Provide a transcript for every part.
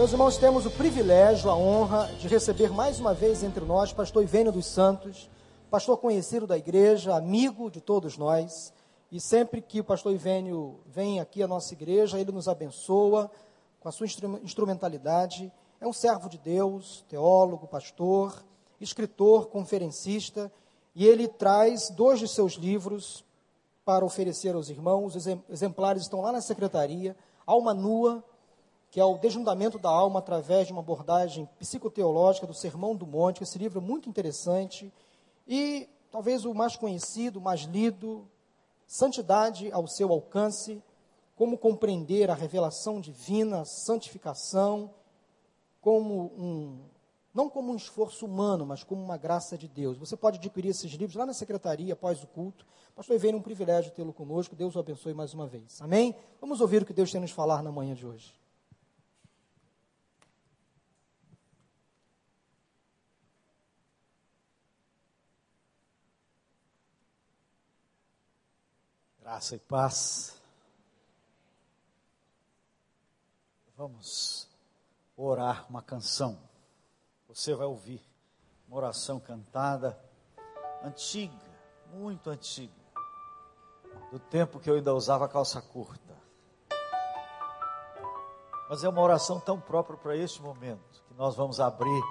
Meus irmãos, temos o privilégio, a honra de receber mais uma vez entre nós pastor Ivênio dos Santos, pastor conhecido da igreja, amigo de todos nós. E sempre que o pastor Ivênio vem aqui à nossa igreja, ele nos abençoa com a sua instrumentalidade. É um servo de Deus, teólogo, pastor, escritor, conferencista, e ele traz dois de seus livros para oferecer aos irmãos. Os exemplares estão lá na secretaria. Alma Nua, que é o desnudamento da alma através de uma abordagem psicoteológica do Sermão do Monte. Esse livro é muito interessante. E talvez o mais conhecido, mais lido, Santidade ao seu alcance, como compreender a revelação divina, a santificação, como um, não como um esforço humano, mas como uma graça de Deus. Você pode adquirir esses livros lá na secretaria após o culto. Pastor Iveiro, um privilégio tê-lo conosco. Deus o abençoe mais uma vez. Amém? Vamos ouvir o que Deus tem nos falar na manhã de hoje. Graça e paz. Vamos orar uma canção. Você vai ouvir uma oração cantada, antiga, muito antiga, do tempo que eu ainda usava calça curta. Mas é uma oração tão própria para este momento, que nós vamos abrir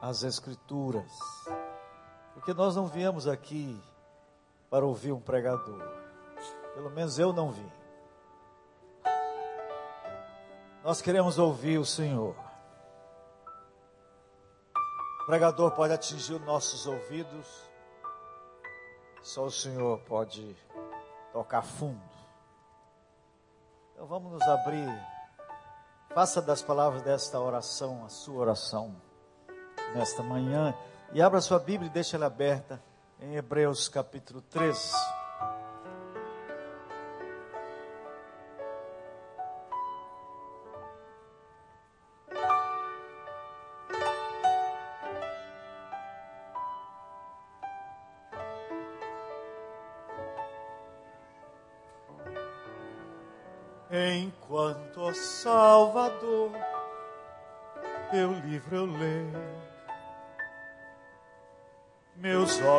as Escrituras, porque nós não viemos aqui para ouvir um pregador. Pelo menos eu não vi. Nós queremos ouvir o Senhor. O pregador pode atingir os nossos ouvidos, só o Senhor pode tocar fundo. Então vamos nos abrir. Faça das palavras desta oração a sua oração nesta manhã. E abra sua Bíblia e deixe ela aberta em Hebreus capítulo 13.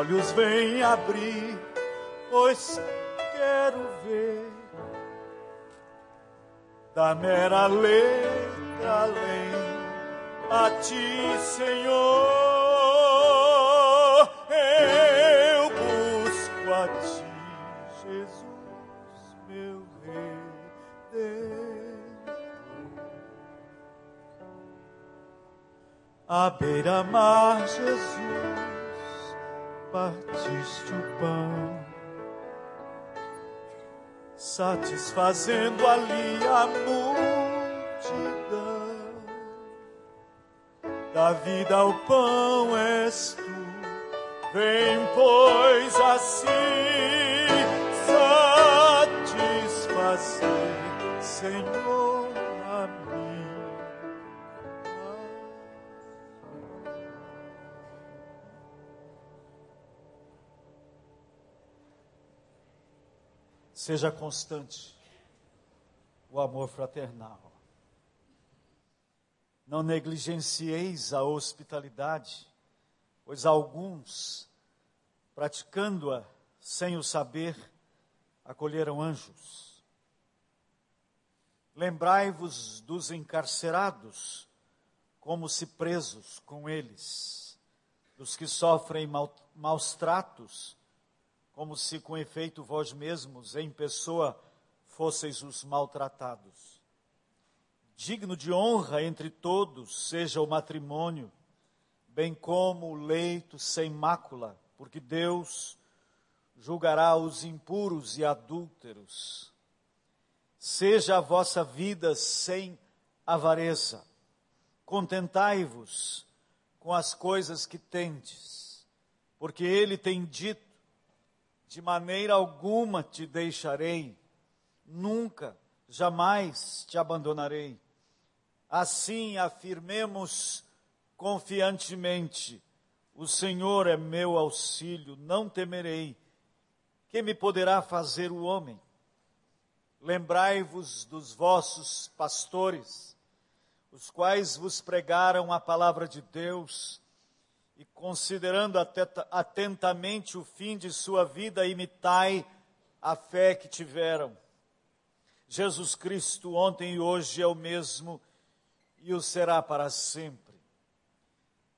Olhos vêm abrir, pois quero ver da mera letra além a ti, Senhor. à beira-mar, Jesus, partiste o pão, satisfazendo ali a multidão. Da vida o pão és tu, vem, pois, assim satisfazer, Senhor. Seja constante o amor fraternal. Não negligencieis a hospitalidade, pois alguns, praticando-a sem o saber, acolheram anjos. Lembrai-vos dos encarcerados, como se presos com eles, dos que sofrem maus tratos, como se com efeito vós mesmos, em pessoa, fosseis os maltratados. Digno de honra entre todos seja o matrimônio, bem como o leito sem mácula, porque Deus julgará os impuros e adúlteros. Seja a vossa vida sem avareza. Contentai-vos com as coisas que tendes, porque ele tem dito de maneira alguma te deixarei, nunca, jamais te abandonarei. Assim afirmemos confiantemente: o Senhor é meu auxílio, não temerei. Que me poderá fazer o homem? Lembrai-vos dos vossos pastores, os quais vos pregaram a palavra de Deus e considerando atentamente o fim de sua vida, imitai a fé que tiveram. Jesus Cristo, ontem e hoje, é o mesmo e o será para sempre.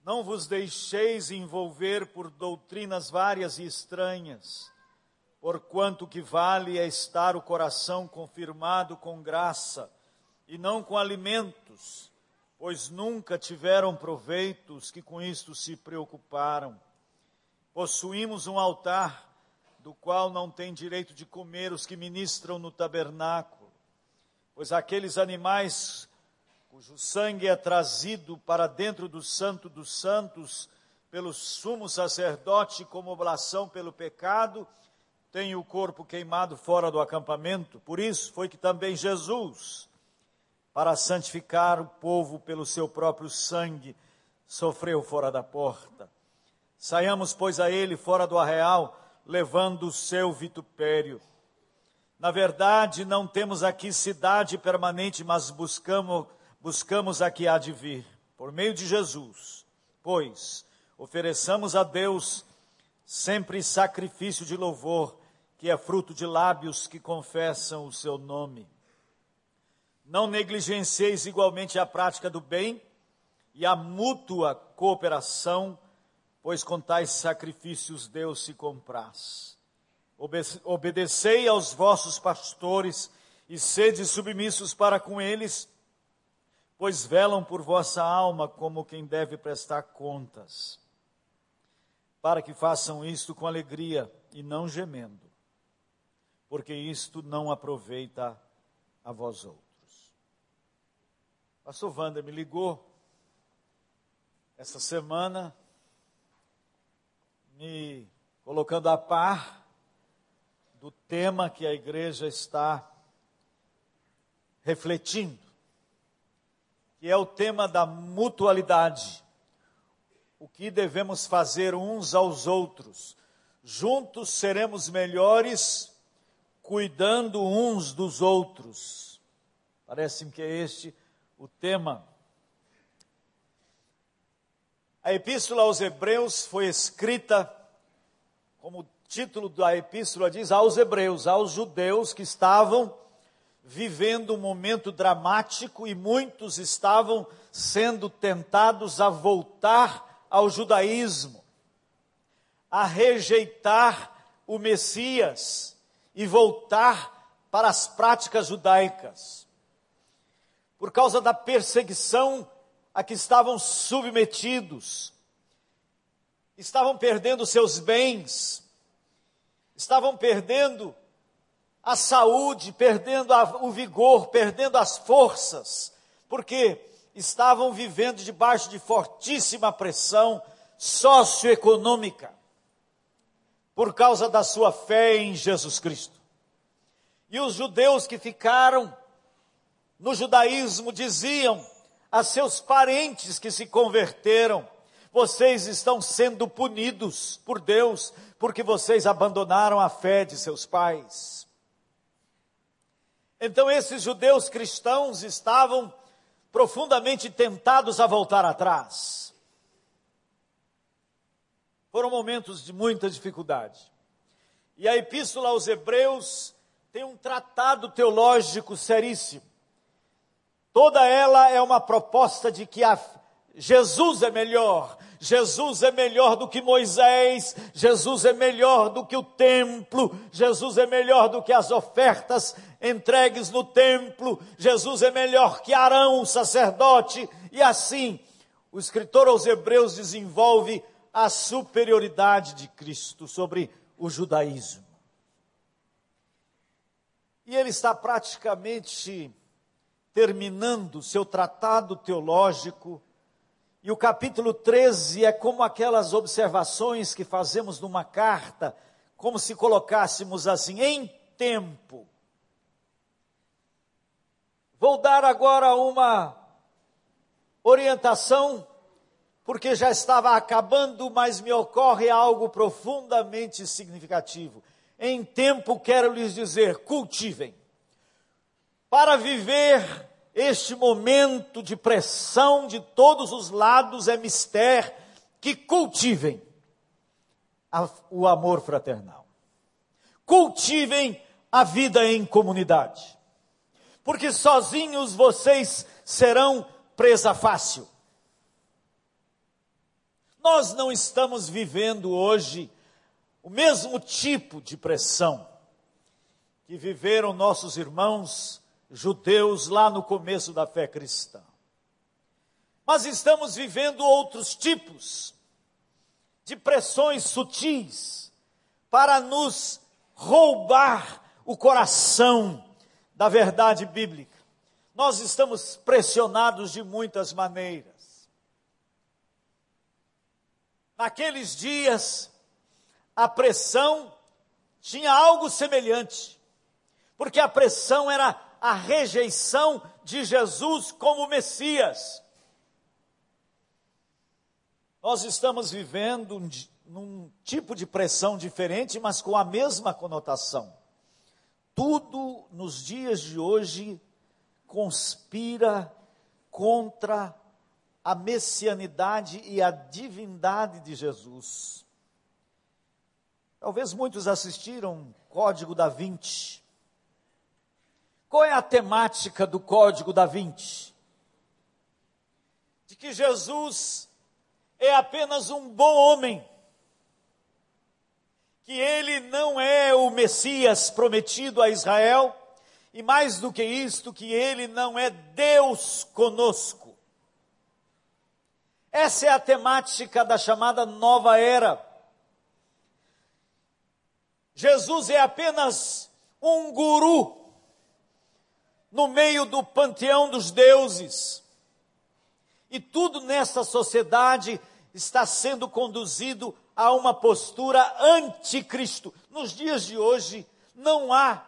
Não vos deixeis envolver por doutrinas várias e estranhas, porquanto que vale é estar o coração confirmado com graça, e não com alimentos, pois nunca tiveram proveitos que com isto se preocuparam. Possuímos um altar, do qual não tem direito de comer os que ministram no tabernáculo, pois aqueles animais cujo sangue é trazido para dentro do Santo dos Santos pelo sumo sacerdote como oblação pelo pecado, têm o corpo queimado fora do acampamento. Por isso foi que também Jesus, para santificar o povo pelo seu próprio sangue, sofreu fora da porta. Saiamos, pois, a ele fora do arreal, levando o seu vitupério. Na verdade, não temos aqui cidade permanente, mas buscamos, buscamos a que há de vir, por meio de Jesus. Pois, ofereçamos a Deus sempre sacrifício de louvor, que é fruto de lábios que confessam o seu nome. Não negligencieis igualmente a prática do bem e a mútua cooperação, pois com tais sacrifícios Deus se compraz. Obedecei aos vossos pastores e sede submissos para com eles, pois velam por vossa alma como quem deve prestar contas, para que façam isto com alegria e não gemendo, porque isto não aproveita a vós outros. Pastor Wander me ligou essa semana, me colocando a par do tema que a igreja está refletindo, que é o tema da mutualidade. O que devemos fazer uns aos outros. Juntos seremos melhores, cuidando uns dos outros. Parece-me que é este o tema. A epístola aos Hebreus foi escrita, como o título da epístola diz, aos Hebreus, aos judeus que estavam vivendo um momento dramático e muitos estavam sendo tentados a voltar ao judaísmo, a rejeitar o Messias e voltar para as práticas judaicas por causa da perseguição a que estavam submetidos, estavam perdendo seus bens, estavam perdendo a saúde, perdendo a, o vigor, perdendo as forças, porque estavam vivendo debaixo de fortíssima pressão socioeconômica, por causa da sua fé em Jesus Cristo. E os judeus que ficaram no judaísmo diziam a seus parentes que se converteram: vocês estão sendo punidos por Deus porque vocês abandonaram a fé de seus pais. Então esses judeus cristãos estavam profundamente tentados a voltar atrás. Foram momentos de muita dificuldade. E a epístola aos Hebreus tem um tratado teológico seríssimo Toda ela é uma proposta de que a, Jesus é melhor, Jesus é melhor do que Moisés, Jesus é melhor do que o templo, Jesus é melhor do que as ofertas entregues no templo, Jesus é melhor que Arão, sacerdote, e assim o escritor aos Hebreus desenvolve a superioridade de Cristo sobre o judaísmo. E ele está praticamente terminando seu tratado teológico, e o capítulo 13 é como aquelas observações que fazemos numa carta, como se colocássemos assim, em tempo. Vou dar agora uma orientação, porque já estava acabando, mas me ocorre algo profundamente significativo. Em tempo, quero lhes dizer: cultivem para viver este momento de pressão de todos os lados é mistério que cultivem a, o amor fraternal. Cultivem a vida em comunidade. Porque sozinhos vocês serão presa fácil. Nós não estamos vivendo hoje o mesmo tipo de pressão que viveram nossos irmãos judeus lá no começo da fé cristã. Mas estamos vivendo outros tipos de pressões sutis para nos roubar o coração da verdade bíblica. Nós estamos pressionados de muitas maneiras. Naqueles dias, a pressão tinha algo semelhante, porque a pressão era a rejeição de Jesus como Messias. Nós estamos vivendo um, num tipo de pressão diferente, mas com a mesma conotação. Tudo nos dias de hoje conspira contra a messianidade e a divindade de Jesus. Talvez muitos assistiram Código da Vinci. Qual é a temática do Código da Vinci? De que Jesus é apenas um bom homem, que ele não é o Messias prometido a Israel, e mais do que isto, que ele não é Deus conosco. Essa é a temática da chamada nova era. Jesus é apenas um guru no meio do panteão dos deuses. E tudo nessa sociedade está sendo conduzido a uma postura anticristo. Nos dias de hoje, não há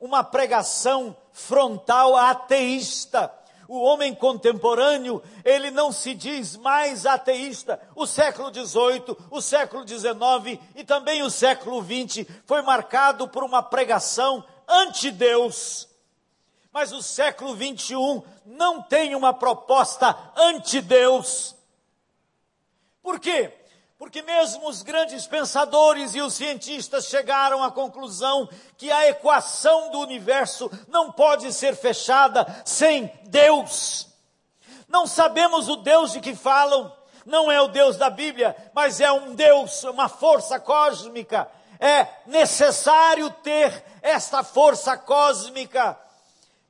uma pregação frontal ateísta. O homem contemporâneo, ele não se diz mais ateísta. O século XVIII, o século XIX e também o século XX foi marcado por uma pregação anti-Deus. Mas o século XXI não tem uma proposta anti-Deus. Por quê? Porque mesmo os grandes pensadores e os cientistas chegaram à conclusão que a equação do universo não pode ser fechada sem Deus. Não sabemos o Deus de que falam, não é o Deus da Bíblia, mas é um Deus, uma força cósmica. É necessário ter esta força cósmica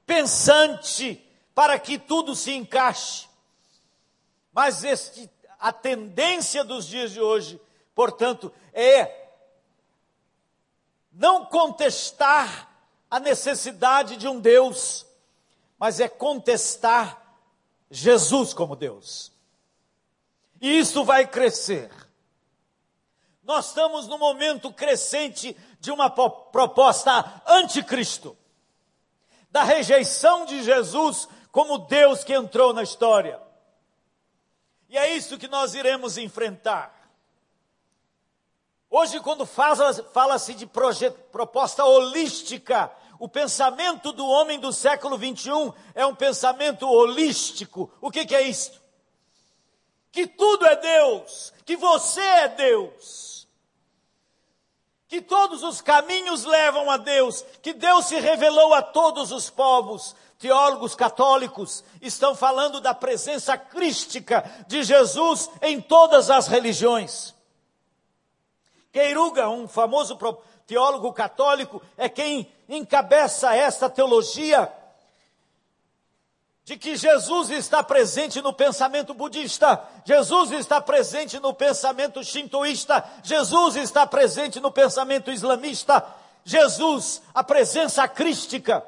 pensante para que tudo se encaixe. Mas este a tendência dos dias de hoje, portanto, é não contestar a necessidade de um Deus, mas é contestar Jesus como Deus. E isso vai crescer. Nós estamos no momento crescente de uma proposta anticristo, da rejeição de Jesus como Deus que entrou na história. E é isso que nós iremos enfrentar. Hoje, quando fala-se de proposta holística, o pensamento do homem do século 21 é um pensamento holístico. O que, que é isto? Que tudo é Deus, que você é Deus, que todos os caminhos levam a Deus, que Deus se revelou a todos os povos, teólogos católicos estão falando da presença crística de Jesus em todas as religiões. Queiruga, um famoso teólogo católico, é quem encabeça esta teologia de que Jesus está presente no pensamento budista, Jesus está presente no pensamento shintoísta, Jesus está presente no pensamento islamista, Jesus, a presença crística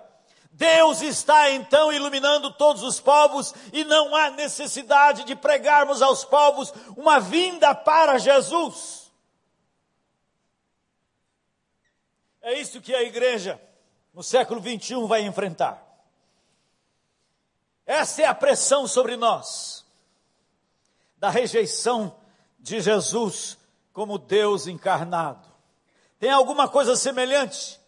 Deus está então iluminando todos os povos e não há necessidade de pregarmos aos povos uma vinda para Jesus. É isso que a igreja no século 21 vai enfrentar. Essa é a pressão sobre nós, da rejeição de Jesus como Deus encarnado. Tem alguma coisa semelhante?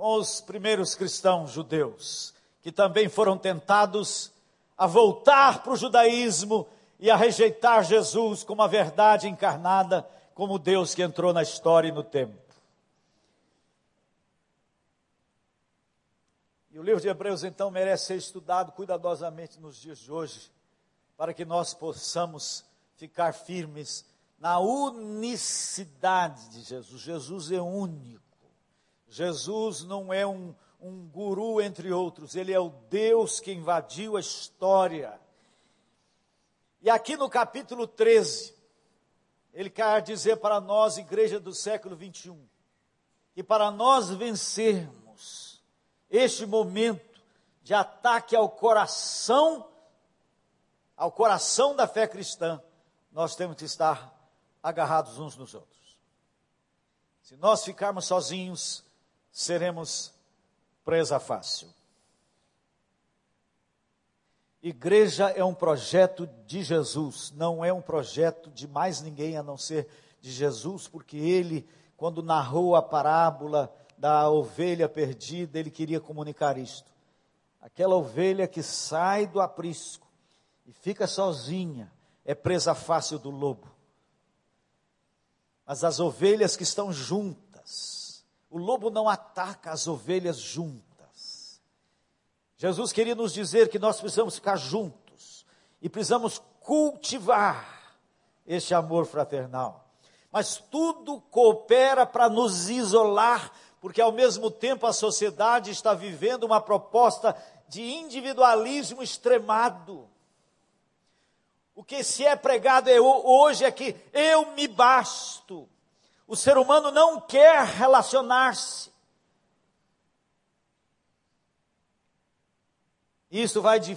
com os primeiros cristãos judeus, que também foram tentados a voltar para o judaísmo e a rejeitar Jesus como a verdade encarnada, como Deus que entrou na história e no tempo. O livro de Hebreus, então, merece ser estudado cuidadosamente nos dias de hoje, para que nós possamos ficar firmes na unicidade de Jesus. Jesus é único. Jesus não é um, um guru entre outros, ele é o Deus que invadiu a história. E aqui no capítulo 13, ele quer dizer para nós, igreja do século 21, que para nós vencermos, este momento de ataque ao coração, ao coração da fé cristã, nós temos que estar agarrados uns nos outros. Se nós ficarmos sozinhos, seremos presa fácil. Igreja é um projeto de Jesus, não é um projeto de mais ninguém a não ser de Jesus, porque ele, quando narrou a parábola da ovelha perdida, ele queria comunicar isto. Aquela ovelha que sai do aprisco e fica sozinha, é presa fácil do lobo. Mas as ovelhas que estão juntas, o lobo não ataca as ovelhas juntas. Jesus queria nos dizer que nós precisamos ficar juntos e precisamos cultivar este amor fraternal. Mas tudo coopera para nos isolar porque ao mesmo tempo a sociedade está vivendo uma proposta de individualismo extremado. O que se é pregado é, hoje é que eu me basto. O ser humano não quer relacionar-se. Isso vai de,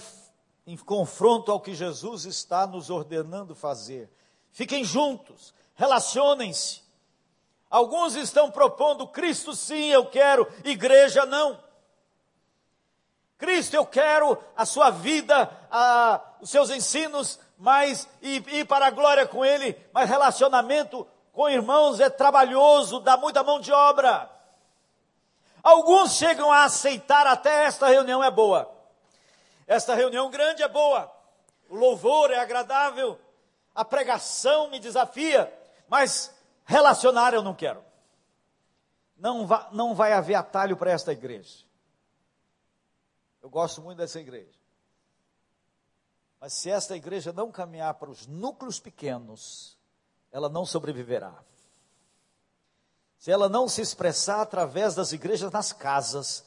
em confronto ao que Jesus está nos ordenando fazer. Fiquem juntos, relacionem-se. Alguns estão propondo Cristo sim, eu quero, igreja não. Cristo, eu quero a sua vida, a, os seus ensinos, mas ir para a glória com Ele, mas relacionamento com irmãos é trabalhoso, dá muita mão de obra. Alguns chegam a aceitar até esta reunião é boa. Esta reunião grande é boa. O louvor é agradável. A pregação me desafia. Mas Relacionar eu não quero. Não, va, não vai haver atalho para esta igreja. Eu gosto muito dessa igreja. Mas se esta igreja não caminhar para os núcleos pequenos, ela não sobreviverá. Se ela não se expressar através das igrejas nas casas,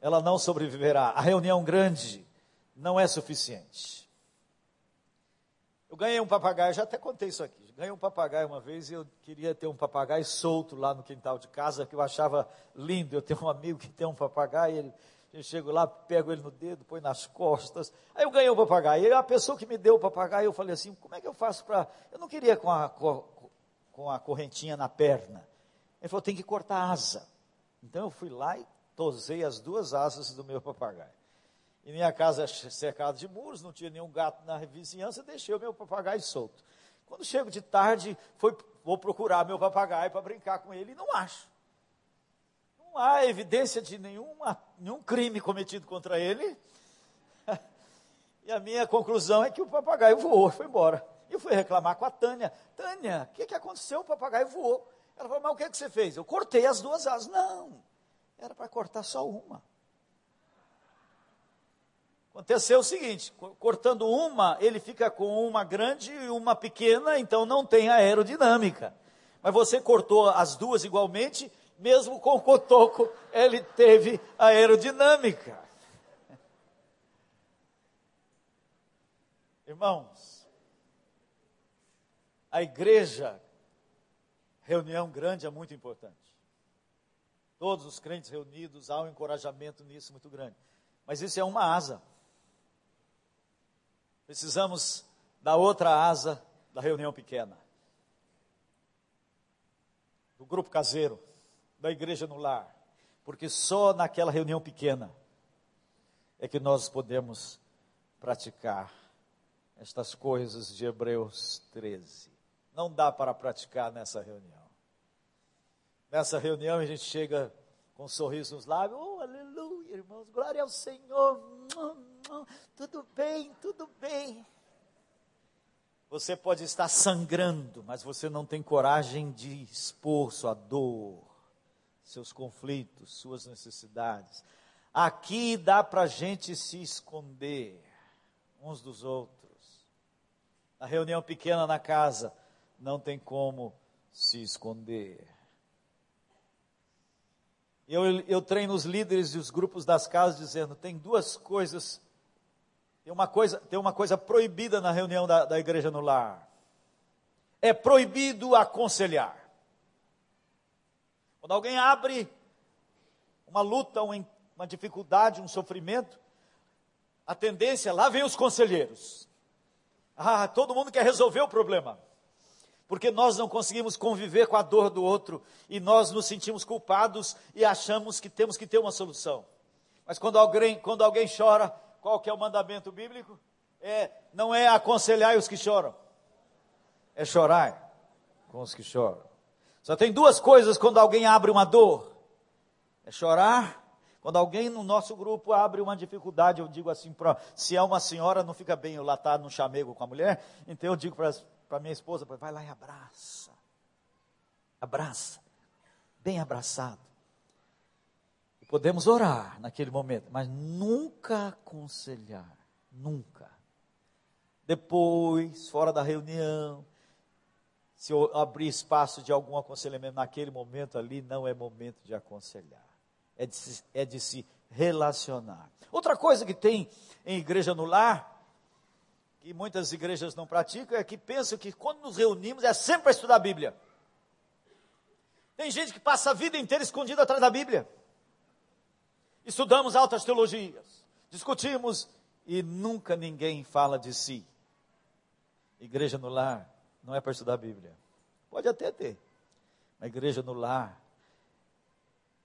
ela não sobreviverá. A reunião grande não é suficiente. Eu ganhei um papagaio, já até contei isso aqui. Ganhei um papagaio uma vez e eu queria ter um papagaio solto lá no quintal de casa, que eu achava lindo. Eu tenho um amigo que tem um papagaio, ele, eu chego lá, pego ele no dedo, põe nas costas. Aí eu ganhei um papagaio. E a pessoa que me deu o papagaio, eu falei assim: como é que eu faço para. Eu não queria com a, com a correntinha na perna. Ele falou: tem que cortar a asa. Então eu fui lá e tosei as duas asas do meu papagaio. E minha casa é cercada de muros, não tinha nenhum gato na vizinhança, deixei o meu papagaio solto. Quando chego de tarde, foi, vou procurar meu papagaio para brincar com ele e não acho. Não há evidência de nenhuma, nenhum crime cometido contra ele. E a minha conclusão é que o papagaio voou, foi embora. E fui reclamar com a Tânia. Tânia, o que, que aconteceu? O papagaio voou. Ela falou, mas o que, que você fez? Eu cortei as duas asas. Não, era para cortar só uma. Aconteceu o seguinte: cortando uma, ele fica com uma grande e uma pequena, então não tem aerodinâmica. Mas você cortou as duas igualmente, mesmo com o cotoco, ele teve aerodinâmica. Irmãos, a igreja, reunião grande é muito importante. Todos os crentes reunidos, há um encorajamento nisso muito grande. Mas isso é uma asa. Precisamos da outra asa da reunião pequena. Do grupo caseiro, da igreja no lar. Porque só naquela reunião pequena é que nós podemos praticar estas coisas de Hebreus 13. Não dá para praticar nessa reunião. Nessa reunião a gente chega com um sorriso nos lábios, oh, aleluia irmãos. Glória ao Senhor. Tudo bem, tudo bem. Você pode estar sangrando, mas você não tem coragem de expor sua dor, seus conflitos, suas necessidades. Aqui dá para a gente se esconder uns dos outros. Na reunião pequena na casa, não tem como se esconder. Eu, eu treino os líderes e os grupos das casas dizendo: tem duas coisas, tem uma coisa, tem uma coisa proibida na reunião da, da igreja no lar. É proibido aconselhar. Quando alguém abre uma luta, uma, dificuldade, um sofrimento, a tendência, lá vem os conselheiros. Ah, todo mundo quer resolver o problema porque nós não conseguimos conviver com a dor do outro e nós nos sentimos culpados e achamos que temos que ter uma solução. Mas quando alguém, quando alguém chora, qual que é o mandamento bíblico? É, não é aconselhar os que choram, é chorar com os que choram. Só tem duas coisas quando alguém abre uma dor: é chorar. Quando alguém no nosso grupo abre uma dificuldade, eu digo assim, pra, se é uma senhora, não fica bem eu lá estar no chamego com a mulher, então eu digo para minha esposa, vai lá e abraça. Abraça. Bem abraçado. Podemos orar naquele momento, mas nunca aconselhar. Nunca. Depois, fora da reunião, se eu abrir espaço de algum aconselhamento naquele momento ali, não é momento de aconselhar. É de, se, é de se relacionar. Outra coisa que tem em igreja no lar que muitas igrejas não praticam, é que pensam que quando nos reunimos é sempre para estudar a Bíblia. Tem gente que passa a vida inteira escondida atrás da Bíblia. Estudamos altas teologias, discutimos e nunca ninguém fala de si. Igreja no lar não é para estudar a Bíblia. Pode até ter. Mas igreja no lar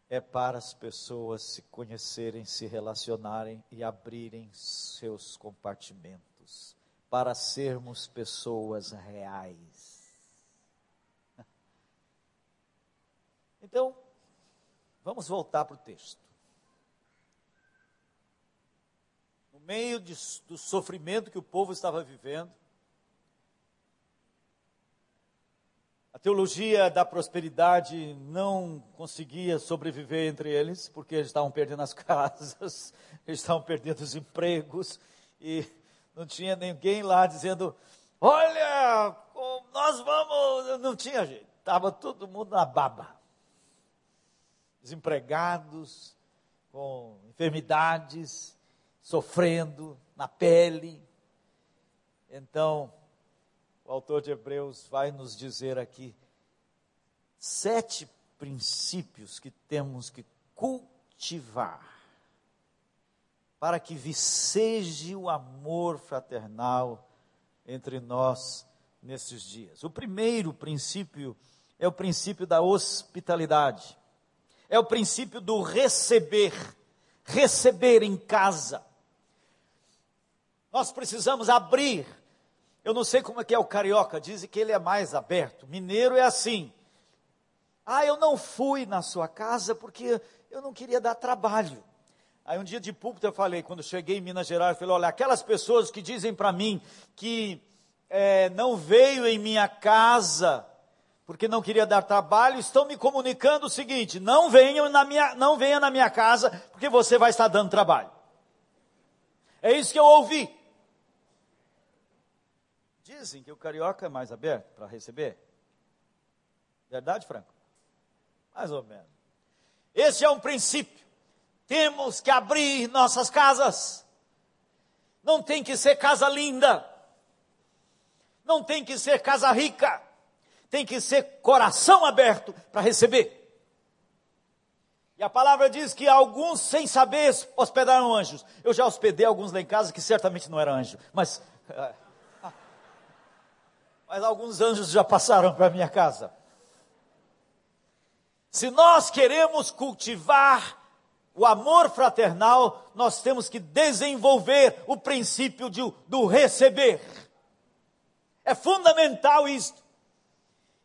é para as pessoas se conhecerem, se relacionarem e abrirem seus compartimentos para sermos pessoas reais. Então, vamos voltar para o texto. No meio de, do sofrimento que o povo estava vivendo, a teologia da prosperidade não conseguia sobreviver entre eles, porque eles estavam perdendo as casas, eles estavam perdendo os empregos, e não tinha ninguém lá dizendo: Olha, nós vamos. Não tinha jeito, estava todo mundo na baba. Desempregados, com enfermidades, sofrendo na pele. Então, o autor de Hebreus vai nos dizer aqui sete princípios que temos que cultivar para que viceje o amor fraternal entre nós nesses dias. O primeiro princípio é o princípio da hospitalidade, é o princípio do receber, receber em casa. Nós precisamos abrir. Eu não sei como é que é o carioca, dizem que ele é mais aberto. Mineiro é assim. Ah, eu não fui na sua casa porque eu não queria dar trabalho. Aí um dia de púlpito eu falei, quando cheguei em Minas Gerais, eu falei, olha, aquelas pessoas que dizem para mim que é, não veio em minha casa porque não queria dar trabalho, estão me comunicando o seguinte: não venham na minha, não venha na minha casa porque você vai estar dando trabalho. É isso que eu ouvi. Dizem que o carioca é mais aberto para receber. Verdade, Franco? Mais ou menos. Esse é um princípio. Temos que abrir nossas casas. Não tem que ser casa linda. Não tem que ser casa rica. Tem que ser coração aberto para receber. E a palavra diz que alguns, sem saber, hospedaram anjos. Eu já hospedei alguns lá em casa que certamente não eram anjos, mas. Mas alguns anjos já passaram para minha casa. Se nós queremos cultivar o amor fraternal, nós temos que desenvolver o princípio de, do receber. É fundamental isto.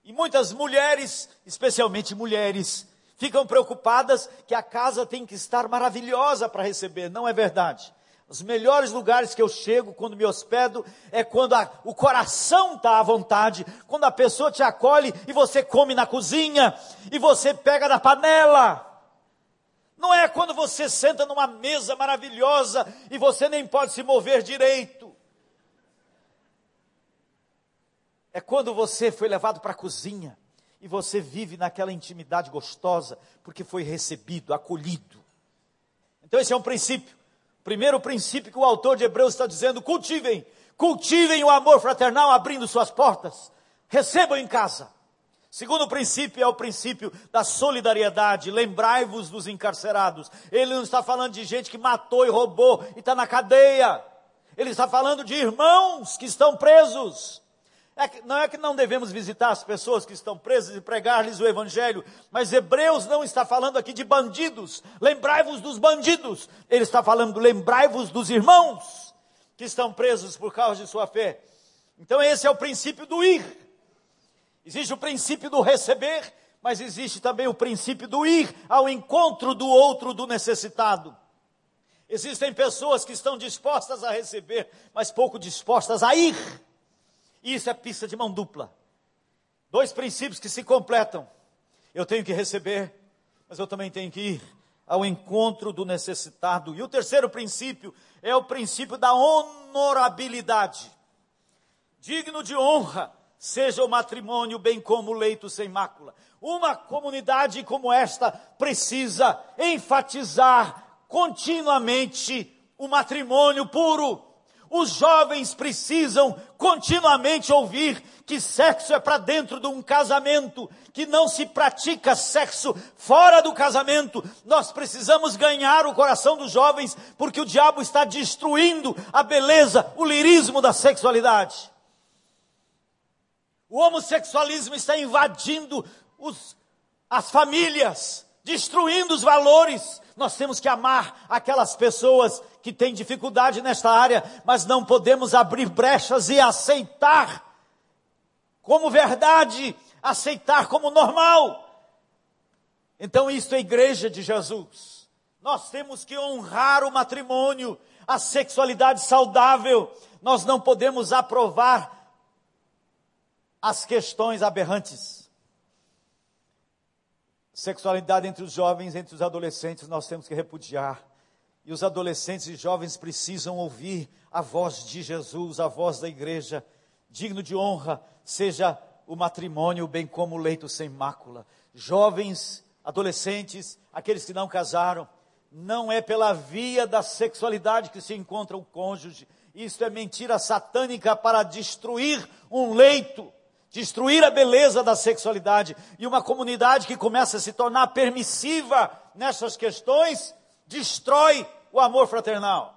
E muitas mulheres, especialmente mulheres, ficam preocupadas que a casa tem que estar maravilhosa para receber. Não é verdade. Os melhores lugares que eu chego quando me hospedo é quando a, o coração está à vontade, quando a pessoa te acolhe e você come na cozinha e você pega na panela. Não é quando você senta numa mesa maravilhosa e você nem pode se mover direito. É quando você foi levado para a cozinha e você vive naquela intimidade gostosa porque foi recebido, acolhido. Então esse é um princípio. Primeiro princípio que o autor de Hebreus está dizendo: cultivem, cultivem o amor fraternal abrindo suas portas, recebam em casa. Segundo princípio é o princípio da solidariedade. Lembrai-vos dos encarcerados. Ele não está falando de gente que matou e roubou e está na cadeia. Ele está falando de irmãos que estão presos. É que, não é que não devemos visitar as pessoas que estão presas e pregar-lhes o Evangelho, mas Hebreus não está falando aqui de bandidos. Lembrai-vos dos bandidos. Ele está falando, lembrai-vos dos irmãos que estão presos por causa de sua fé. Então, esse é o princípio do ir. Existe o princípio do receber, mas existe também o princípio do ir ao encontro do outro, do necessitado. Existem pessoas que estão dispostas a receber, mas pouco dispostas a ir. Isso é pista de mão dupla. Dois princípios que se completam. Eu tenho que receber, mas eu também tenho que ir ao encontro do necessitado. E o terceiro princípio é o princípio da honorabilidade. Digno de honra seja o matrimônio, bem como o leito sem mácula. Uma comunidade como esta precisa enfatizar continuamente o matrimônio puro os jovens precisam continuamente ouvir que sexo é para dentro de um casamento, que não se pratica sexo fora do casamento. Nós precisamos ganhar o coração dos jovens, porque o diabo está destruindo a beleza, o lirismo da sexualidade. O homossexualismo está invadindo os, as famílias, destruindo os valores. Nós temos que amar aquelas pessoas que têm dificuldade nesta área, mas não podemos abrir brechas e aceitar como verdade, aceitar como normal. Então, isso é igreja de Jesus. Nós temos que honrar o matrimônio, a sexualidade saudável. Nós não podemos aprovar as questões aberrantes sexualidade entre os jovens, entre os adolescentes, nós temos que repudiar. E os adolescentes e jovens precisam ouvir a voz de Jesus, a voz da igreja. Digno de honra seja o matrimônio, bem como o leito sem mácula. Jovens, adolescentes, aqueles que não casaram, não é pela via da sexualidade que se encontra o cônjuge. Isso é mentira satânica para destruir um leito destruir a beleza da sexualidade. E uma comunidade que começa a se tornar permissiva nessas questões, destrói o amor fraternal.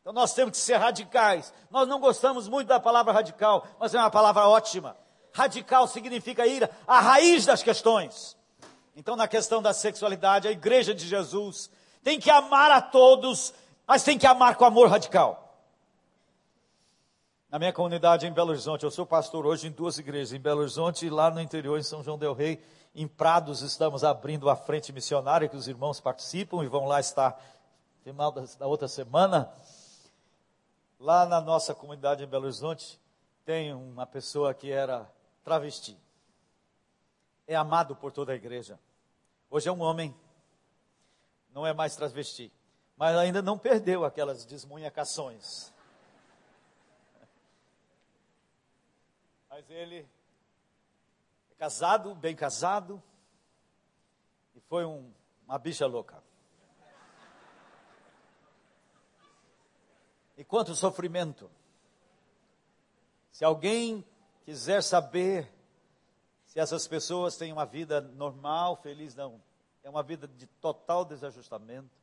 Então nós temos que ser radicais. Nós não gostamos muito da palavra radical, mas é uma palavra ótima. Radical significa ir à raiz das questões. Então, na questão da sexualidade, a igreja de Jesus tem que amar a todos, mas tem que amar com amor radical na minha comunidade em Belo Horizonte. Eu sou pastor hoje em duas igrejas, em Belo Horizonte e lá no interior, em São João del Rei. Em Prados estamos abrindo a frente missionária, que os irmãos participam e vão lá estar final da, da outra semana. Lá na nossa comunidade em Belo Horizonte, tem uma pessoa que era travesti. É amado por toda a igreja. Hoje é um homem, não é mais travesti, mas ainda não perdeu aquelas desmunhacações Mas ele é casado, bem casado, e foi um, uma bicha louca. E quanto sofrimento. Se alguém quiser saber se essas pessoas têm uma vida normal, feliz, não. É uma vida de total desajustamento,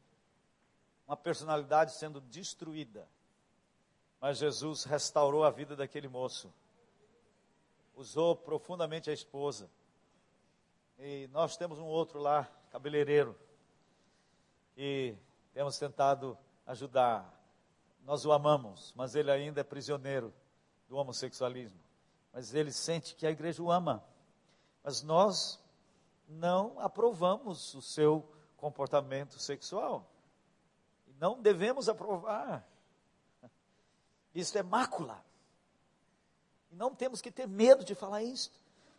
uma personalidade sendo destruída. Mas Jesus restaurou a vida daquele moço usou profundamente a esposa. E nós temos um outro lá, cabeleireiro, e temos tentado ajudar. Nós o amamos, mas ele ainda é prisioneiro do homossexualismo. Mas ele sente que a igreja o ama. Mas nós não aprovamos o seu comportamento sexual. Não devemos aprovar. Isso é mácula. Não temos que ter medo de falar isso.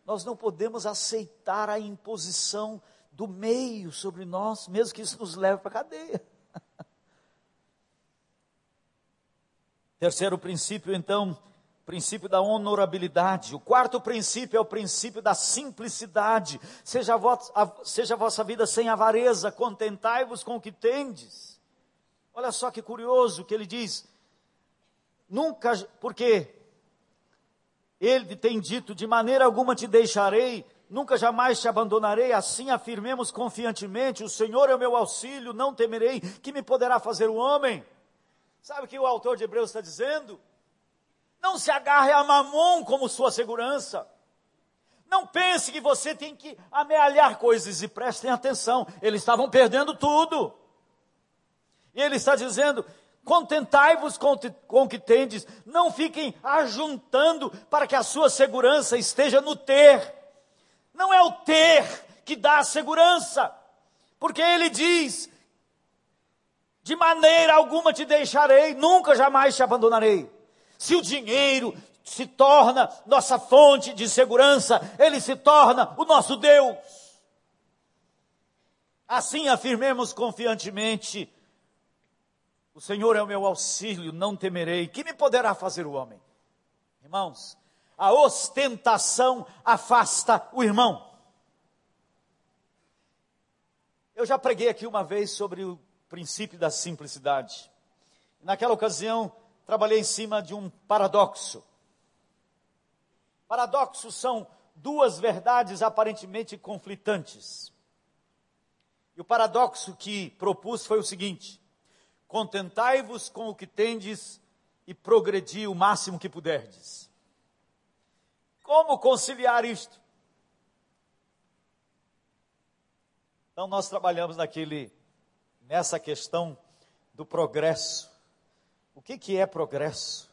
Nós não podemos aceitar a imposição do meio sobre nós, mesmo que isso nos leve para a cadeia. Terceiro princípio, então, princípio da honorabilidade. O quarto princípio é o princípio da simplicidade. Seja a, vossa, seja a vossa vida sem avareza, contentai-vos com o que tendes. Olha só que curioso que ele diz: nunca, porque ele tem dito: de maneira alguma te deixarei, nunca jamais te abandonarei. Assim afirmemos confiantemente: o Senhor é o meu auxílio, não temerei, que me poderá fazer o homem. Sabe o que o autor de Hebreus está dizendo? Não se agarre a mamon como sua segurança. Não pense que você tem que amealhar coisas e prestem atenção, eles estavam perdendo tudo. E ele está dizendo: contentai-vos com, o que tendes, não fiquem ajuntando para que a sua segurança esteja no ter. Não é o ter que dá a segurança, porque ele diz: de maneira alguma te deixarei, nunca jamais te abandonarei. Se o dinheiro se torna nossa fonte de segurança, ele se torna o nosso Deus. Assim afirmemos confiantemente o Senhor é o meu auxílio, não temerei. Que me poderá fazer o homem? Irmãos, a ostentação afasta o irmão. Eu já preguei aqui uma vez sobre o princípio da simplicidade. Naquela ocasião, trabalhei em cima de um paradoxo. Paradoxos são duas verdades aparentemente conflitantes. E o paradoxo que propus foi o seguinte: Contentai-vos com o que tendes e progredi o máximo que puderdes. Como conciliar isto? Então nós trabalhamos naquele nessa questão do progresso. O que, que é progresso?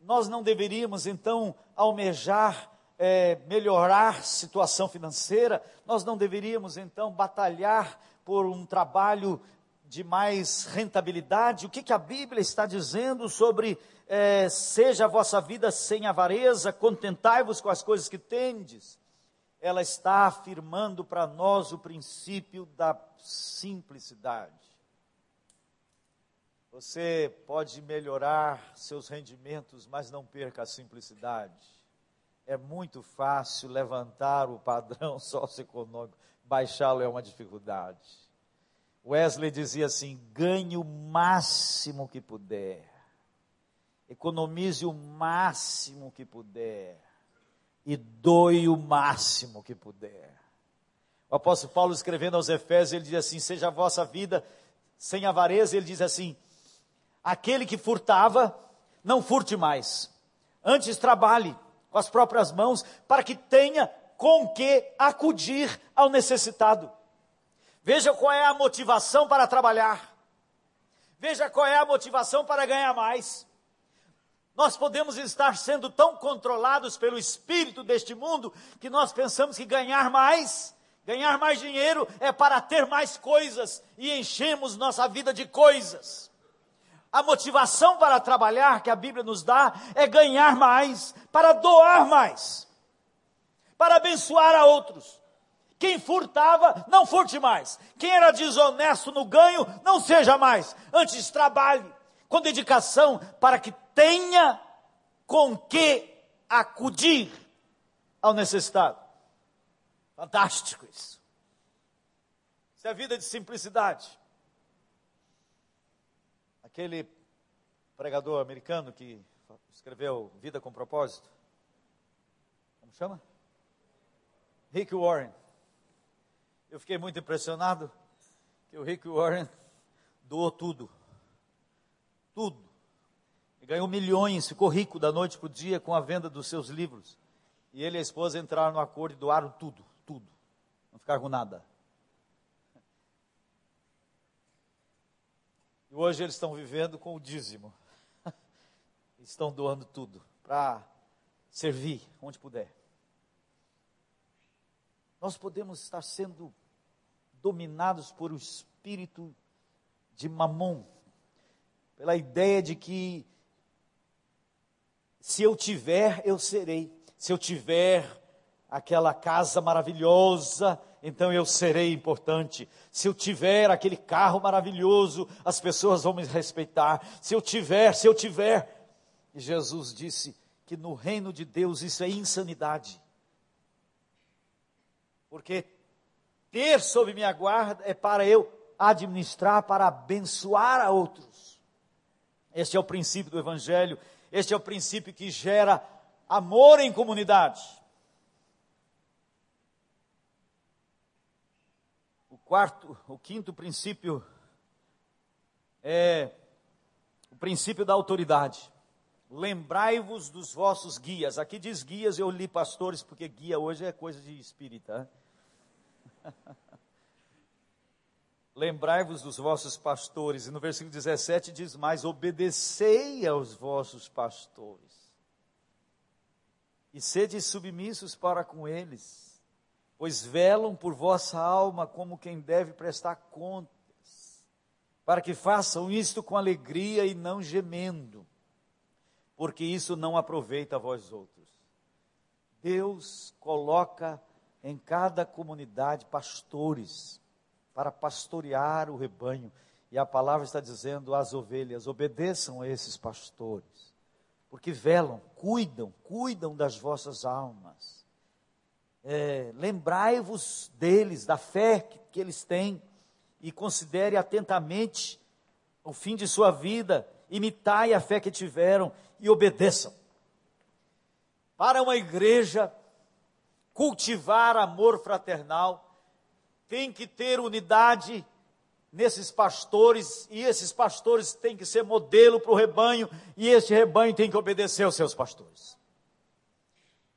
Nós não deveríamos então almejar é, melhorar situação financeira, nós não deveríamos então batalhar por um trabalho de mais rentabilidade, o que, que a Bíblia está dizendo sobre é, seja a vossa vida sem avareza, contentai-vos com as coisas que tendes. Ela está afirmando para nós o princípio da simplicidade. Você pode melhorar seus rendimentos, mas não perca a simplicidade. É muito fácil levantar o padrão socioeconômico, baixá-lo é uma dificuldade. Wesley dizia assim: ganhe o máximo que puder, economize o máximo que puder e doe o máximo que puder. O apóstolo Paulo escrevendo aos Efésios, ele diz assim: seja a vossa vida sem avareza, ele diz assim: aquele que furtava, não furte mais, antes trabalhe com as próprias mãos, para que tenha com que acudir ao necessitado. Veja qual é a motivação para trabalhar. Veja qual é a motivação para ganhar mais. Nós podemos estar sendo tão controlados pelo espírito deste mundo que nós pensamos que ganhar mais, ganhar mais dinheiro é para ter mais coisas e enchemos nossa vida de coisas. A motivação para trabalhar que a Bíblia nos dá é ganhar mais, para doar mais, para abençoar a outros. Quem furtava, não furte mais. Quem era desonesto no ganho, não seja mais. Antes, trabalhe com dedicação para que tenha com que acudir ao necessitado. Fantástico isso. Isso é vida de simplicidade. Aquele pregador americano que escreveu Vida com Propósito. Como chama? Rick Warren. Eu fiquei muito impressionado que o Rick Warren doou tudo. Tudo. E ganhou milhões, ficou rico da noite para o dia com a venda dos seus livros. E ele e a esposa entraram no acordo e doaram tudo, tudo. Não ficaram com nada. E hoje eles estão vivendo com o dízimo. Estão doando tudo para servir onde puder. nós podemos estar sendo dominados por o espírito de mamon, pela ideia de que se eu tiver, eu serei. Se eu tiver aquela casa maravilhosa, então eu serei importante. Se eu tiver aquele carro maravilhoso, as pessoas vão me respeitar. Se eu tiver, se eu tiver. E Jesus disse que no reino de Deus isso é insanidade. Porque ter sob minha guarda é para eu administrar, para abençoar a outros. Este é o princípio do Evangelho, este é o princípio que gera amor em comunidade. O quarto, o quinto princípio é o princípio da autoridade. Lembrai-vos dos vossos guias. Aqui diz guias, eu li pastores, porque guia hoje é coisa de espírita. Lembrai-vos dos vossos pastores. E no versículo 17 diz mais: obedecei aos vossos pastores. E sede submissos para com eles, pois velam por vossa alma como quem deve prestar contas, para que façam isto com alegria e não gemendo, porque isso não aproveita a vós outros. Deus coloca em cada comunidade pastores para pastorear o rebanho. E a palavra está dizendo às ovelhas: obedeçam a esses pastores, porque velam, cuidam, cuidam das vossas almas. É, Lembrai-vos deles, da fé que, que eles têm, e considere atentamente o fim de sua vida, imitai a fé que tiveram e obedeçam. Para uma igreja cultivar amor fraternal, tem que ter unidade nesses pastores, e esses pastores têm que ser modelo para o rebanho, e esse rebanho tem que obedecer aos seus pastores.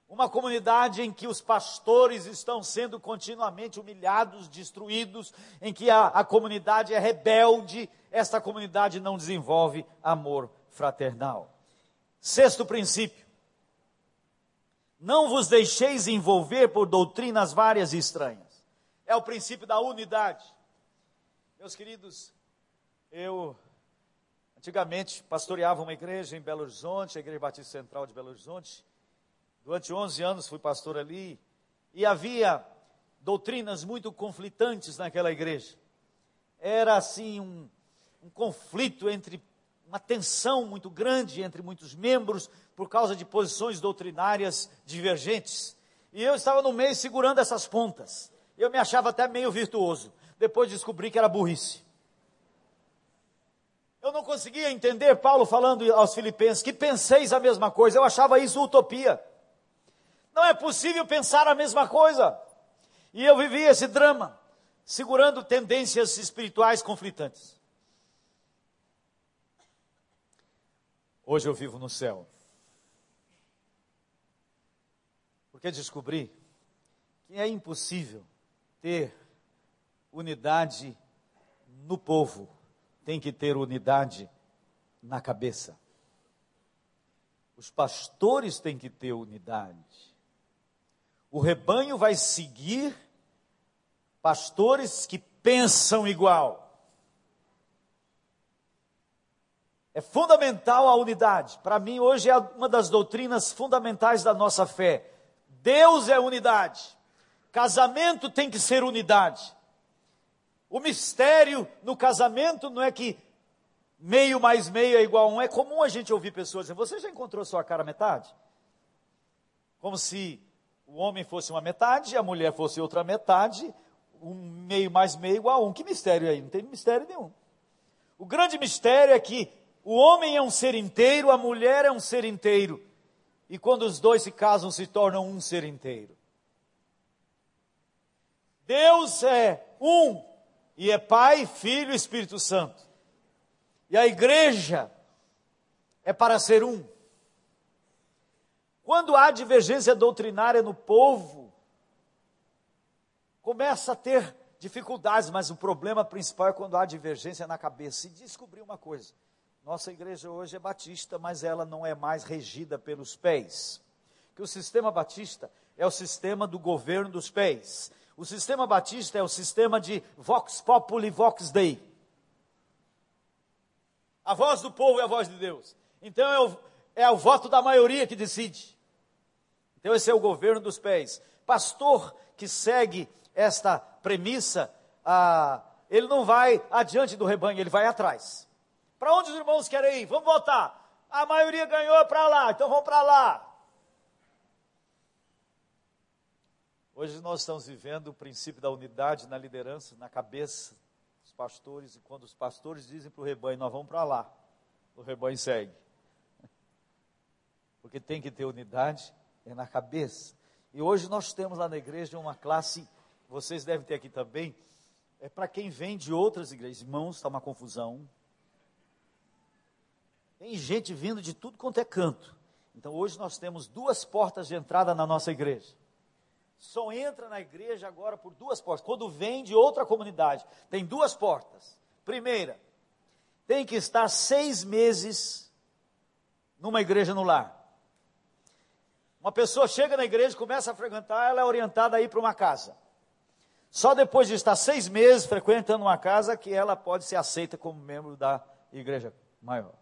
Uma comunidade em que os pastores estão sendo continuamente humilhados, destruídos, em que a, a comunidade é rebelde, esta comunidade não desenvolve amor fraternal. Sexto princípio não vos deixeis envolver por doutrinas várias e estranhas. É o princípio da unidade. Meus queridos, eu antigamente pastoreava uma igreja em Belo Horizonte, a Igreja Batista Central de Belo Horizonte. Durante 11 anos fui pastor ali e havia doutrinas muito conflitantes naquela igreja. Era assim um, um conflito entre uma tensão muito grande entre muitos membros por causa de posições doutrinárias divergentes. E eu estava no meio segurando essas pontas. Eu me achava até meio virtuoso. Depois descobri que era burrice. Eu não conseguia entender Paulo falando aos filipenses que penseis a mesma coisa. Eu achava isso utopia. Não é possível pensar a mesma coisa. E eu vivia esse drama, segurando tendências espirituais conflitantes. Hoje eu vivo no céu. Porque descobri que é impossível ter unidade no povo, tem que ter unidade na cabeça. Os pastores têm que ter unidade. O rebanho vai seguir pastores que pensam igual. É fundamental a unidade. Para mim, hoje é uma das doutrinas fundamentais da nossa fé. Deus é unidade. Casamento tem que ser unidade. O mistério no casamento não é que meio mais meio é igual a um. É comum a gente ouvir pessoas dizer: Você já encontrou sua cara metade? Como se o homem fosse uma metade, a mulher fosse outra metade, um meio mais meio igual a um. Que mistério é aí? Não tem mistério nenhum. O grande mistério é que o homem é um ser inteiro, a mulher é um ser inteiro. E quando os dois se casam, se tornam um ser inteiro. Deus é um, e é Pai, Filho e Espírito Santo. E a igreja é para ser um. Quando há divergência doutrinária no povo, começa a ter dificuldades, mas o problema principal é quando há divergência na cabeça. E descobri uma coisa: nossa igreja hoje é batista, mas ela não é mais regida pelos pés. Que o sistema batista é o sistema do governo dos pés. O sistema batista é o sistema de vox populi, vox dei. A voz do povo é a voz de Deus. Então é o, é o voto da maioria que decide. Então esse é o governo dos pés. Pastor que segue esta premissa, ah, ele não vai adiante do rebanho, ele vai atrás. Para onde os irmãos querem ir? Vamos voltar. A maioria ganhou para lá, então vamos para lá. Hoje nós estamos vivendo o princípio da unidade na liderança, na cabeça dos pastores, e quando os pastores dizem para o rebanho, nós vamos para lá, o rebanho segue. Porque tem que ter unidade é na cabeça. E hoje nós temos lá na igreja uma classe, vocês devem ter aqui também, é para quem vem de outras igrejas. Irmãos, está uma confusão. Tem gente vindo de tudo quanto é canto. Então hoje nós temos duas portas de entrada na nossa igreja. Só entra na igreja agora por duas portas. Quando vem de outra comunidade, tem duas portas. Primeira, tem que estar seis meses numa igreja no lar. Uma pessoa chega na igreja, começa a frequentar, ela é orientada a ir para uma casa. Só depois de estar seis meses frequentando uma casa que ela pode ser aceita como membro da igreja maior.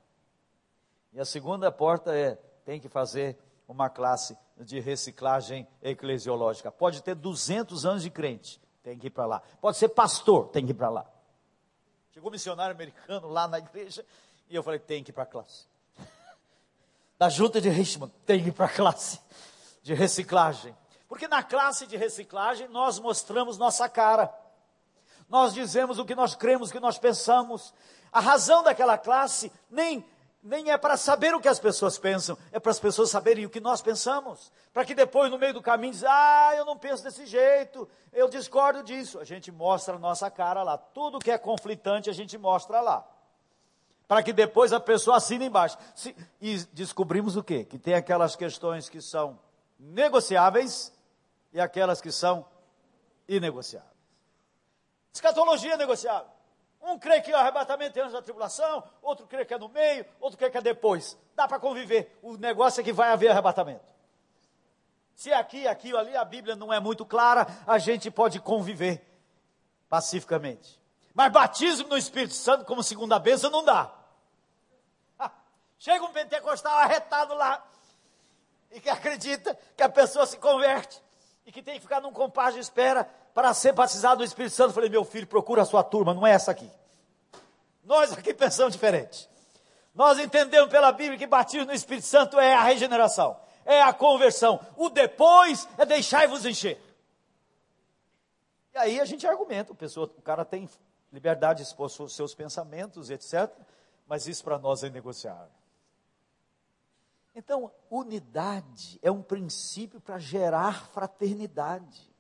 E a segunda porta é, tem que fazer uma classe de reciclagem eclesiológica. Pode ter 200 anos de crente, tem que ir para lá. Pode ser pastor, tem que ir para lá. Chegou um missionário americano lá na igreja e eu falei, tem que ir para a classe da junta de Richmond tem que ir para a classe de reciclagem. Porque na classe de reciclagem nós mostramos nossa cara. Nós dizemos o que nós cremos, o que nós pensamos. A razão daquela classe nem nem é para saber o que as pessoas pensam, é para as pessoas saberem o que nós pensamos, para que depois no meio do caminho diz, ah, eu não penso desse jeito, eu discordo disso. A gente mostra a nossa cara lá, tudo que é conflitante a gente mostra lá para que depois a pessoa assine embaixo. Se, e descobrimos o quê? Que tem aquelas questões que são negociáveis e aquelas que são inegociáveis. Escatologia é negociável. Um crê que o arrebatamento é antes da tribulação, outro crê que é no meio, outro crê que é depois. Dá para conviver. O negócio é que vai haver arrebatamento. Se aqui, aqui ou ali a Bíblia não é muito clara, a gente pode conviver pacificamente. Mas batismo no Espírito Santo como segunda bênção não dá. Chega um pentecostal arretado lá e que acredita que a pessoa se converte e que tem que ficar num compasso de espera para ser batizado no Espírito Santo. Eu falei, meu filho, procura a sua turma, não é essa aqui. Nós aqui pensamos diferente. Nós entendemos pela Bíblia que batismo no Espírito Santo é a regeneração, é a conversão. O depois é deixar-vos encher. E aí a gente argumenta, o, pessoa, o cara tem liberdade de expor seus pensamentos, etc. Mas isso para nós é negociável. Então, unidade é um princípio para gerar fraternidade.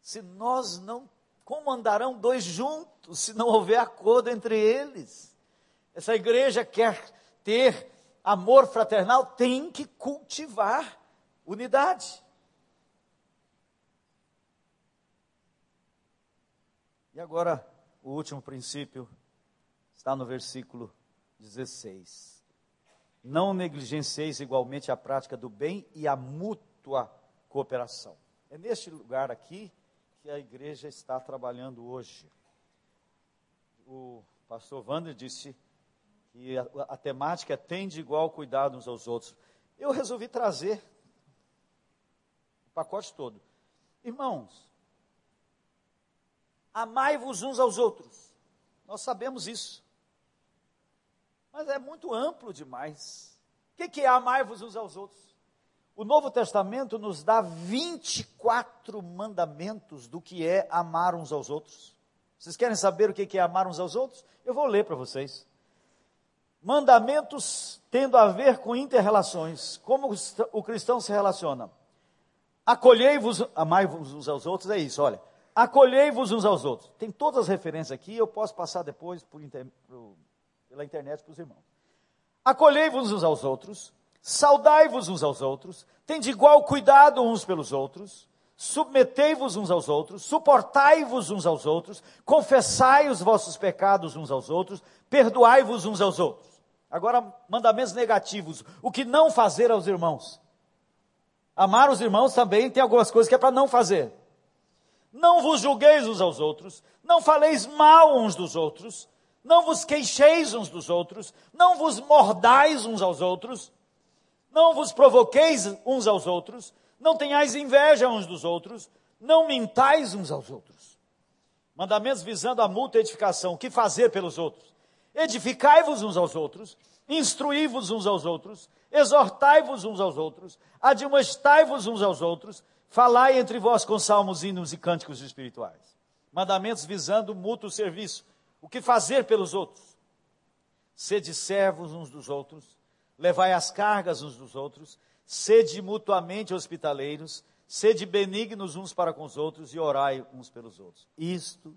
Se nós não, como andarão dois juntos se não houver acordo entre eles? Essa igreja quer ter amor fraternal, tem que cultivar unidade. E agora, o último princípio está no versículo 16 não negligencieis igualmente a prática do bem e a mútua cooperação. É neste lugar aqui que a igreja está trabalhando hoje. O pastor Wander disse que a, a temática é tem de igual cuidado uns aos outros. Eu resolvi trazer o pacote todo. Irmãos, amai-vos uns aos outros. Nós sabemos isso mas é muito amplo demais. O que é amar-vos uns aos outros? O Novo Testamento nos dá 24 mandamentos do que é amar uns aos outros. Vocês querem saber o que é amar uns aos outros? Eu vou ler para vocês. Mandamentos tendo a ver com interrelações. Como o cristão se relaciona? Acolhei-vos, amai-vos uns aos outros, é isso, olha. Acolhei-vos uns aos outros. Tem todas as referências aqui, eu posso passar depois por, por pela internet para os irmãos. Acolhei-vos uns aos outros, saudai-vos uns aos outros, tende igual cuidado uns pelos outros, submetei-vos uns aos outros, suportai-vos uns aos outros, confessai os vossos pecados uns aos outros, perdoai-vos uns aos outros. Agora, mandamentos negativos: o que não fazer aos irmãos? Amar os irmãos também tem algumas coisas que é para não fazer. Não vos julgueis uns aos outros, não faleis mal uns dos outros, não vos queixeis uns dos outros, não vos mordais uns aos outros, não vos provoqueis uns aos outros, não tenhais inveja uns dos outros, não mintais uns aos outros. Mandamentos visando a mútua edificação, o que fazer pelos outros? Edificai-vos uns aos outros, instruí-vos uns aos outros, exortai-vos uns aos outros, admoestai-vos uns aos outros, falai entre vós com salmos, hinos e cânticos espirituais. Mandamentos visando mútuo serviço, o que fazer pelos outros. Sede servos uns dos outros, levai as cargas uns dos outros, sede mutuamente hospitaleiros, sede benignos uns para com os outros e orai uns pelos outros. Isto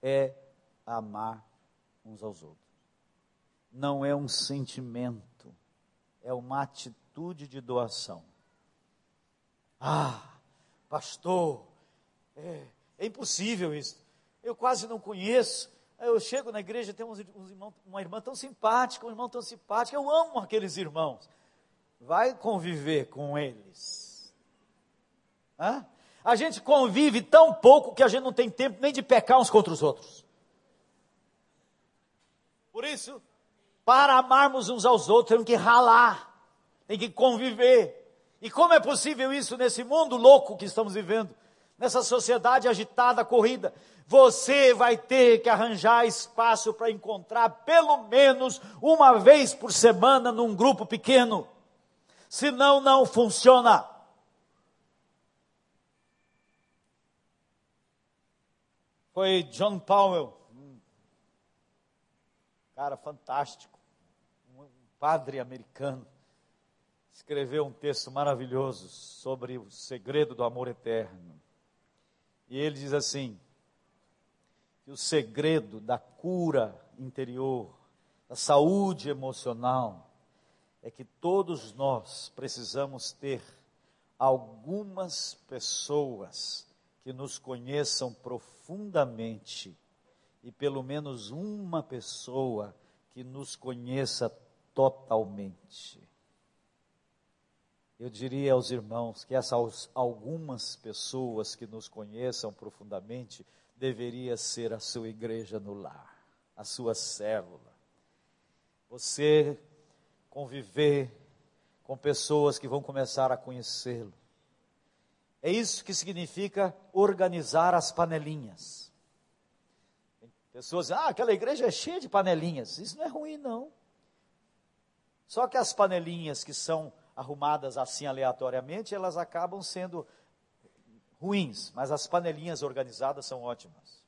é amar uns aos outros não é um sentimento, é uma atitude de doação. Ah, pastor, é, é impossível isso. Eu quase não conheço. Eu chego na igreja, tem uns, uns uma irmã tão simpática, um irmão tão simpático. Eu amo aqueles irmãos. Vai conviver com eles. Hã? A gente convive tão pouco que a gente não tem tempo nem de pecar uns contra os outros. Por isso, para amarmos uns aos outros, temos que ralar, tem que conviver. E como é possível isso nesse mundo louco que estamos vivendo? Nessa sociedade agitada, corrida, você vai ter que arranjar espaço para encontrar pelo menos uma vez por semana num grupo pequeno. Senão não funciona. Foi John Powell, um cara fantástico padre americano, escreveu um texto maravilhoso sobre o segredo do amor eterno. E ele diz assim: que o segredo da cura interior, da saúde emocional, é que todos nós precisamos ter algumas pessoas que nos conheçam profundamente e pelo menos uma pessoa que nos conheça totalmente. Eu diria aos irmãos que essas algumas pessoas que nos conheçam profundamente deveria ser a sua igreja no lar, a sua célula. Você conviver com pessoas que vão começar a conhecê-lo. É isso que significa organizar as panelinhas. pessoas dizem, ah, aquela igreja é cheia de panelinhas. Isso não é ruim, não. Só que as panelinhas que são arrumadas assim aleatoriamente, elas acabam sendo ruins, mas as panelinhas organizadas são ótimas.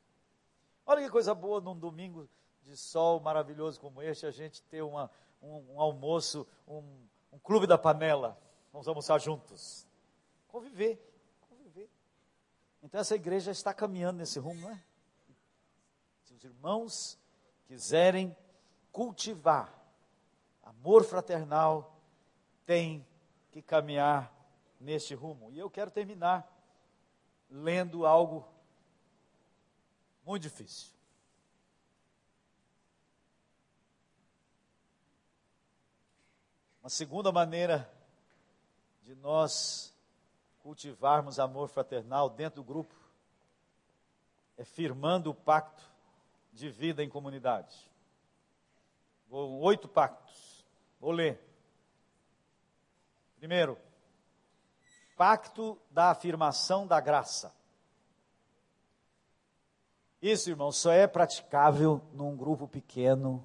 Olha que coisa boa num domingo de sol maravilhoso como este, a gente ter uma, um, um almoço, um, um clube da panela. Vamos almoçar juntos. Conviver, conviver. Então essa igreja está caminhando nesse rumo, não é? Se os irmãos quiserem cultivar amor fraternal tem que caminhar neste rumo. E eu quero terminar lendo algo muito difícil. Uma segunda maneira de nós cultivarmos amor fraternal dentro do grupo é firmando o pacto de vida em comunidade. Oito pactos. Vou ler. Primeiro, pacto da afirmação da graça. Isso, irmão, só é praticável num grupo pequeno,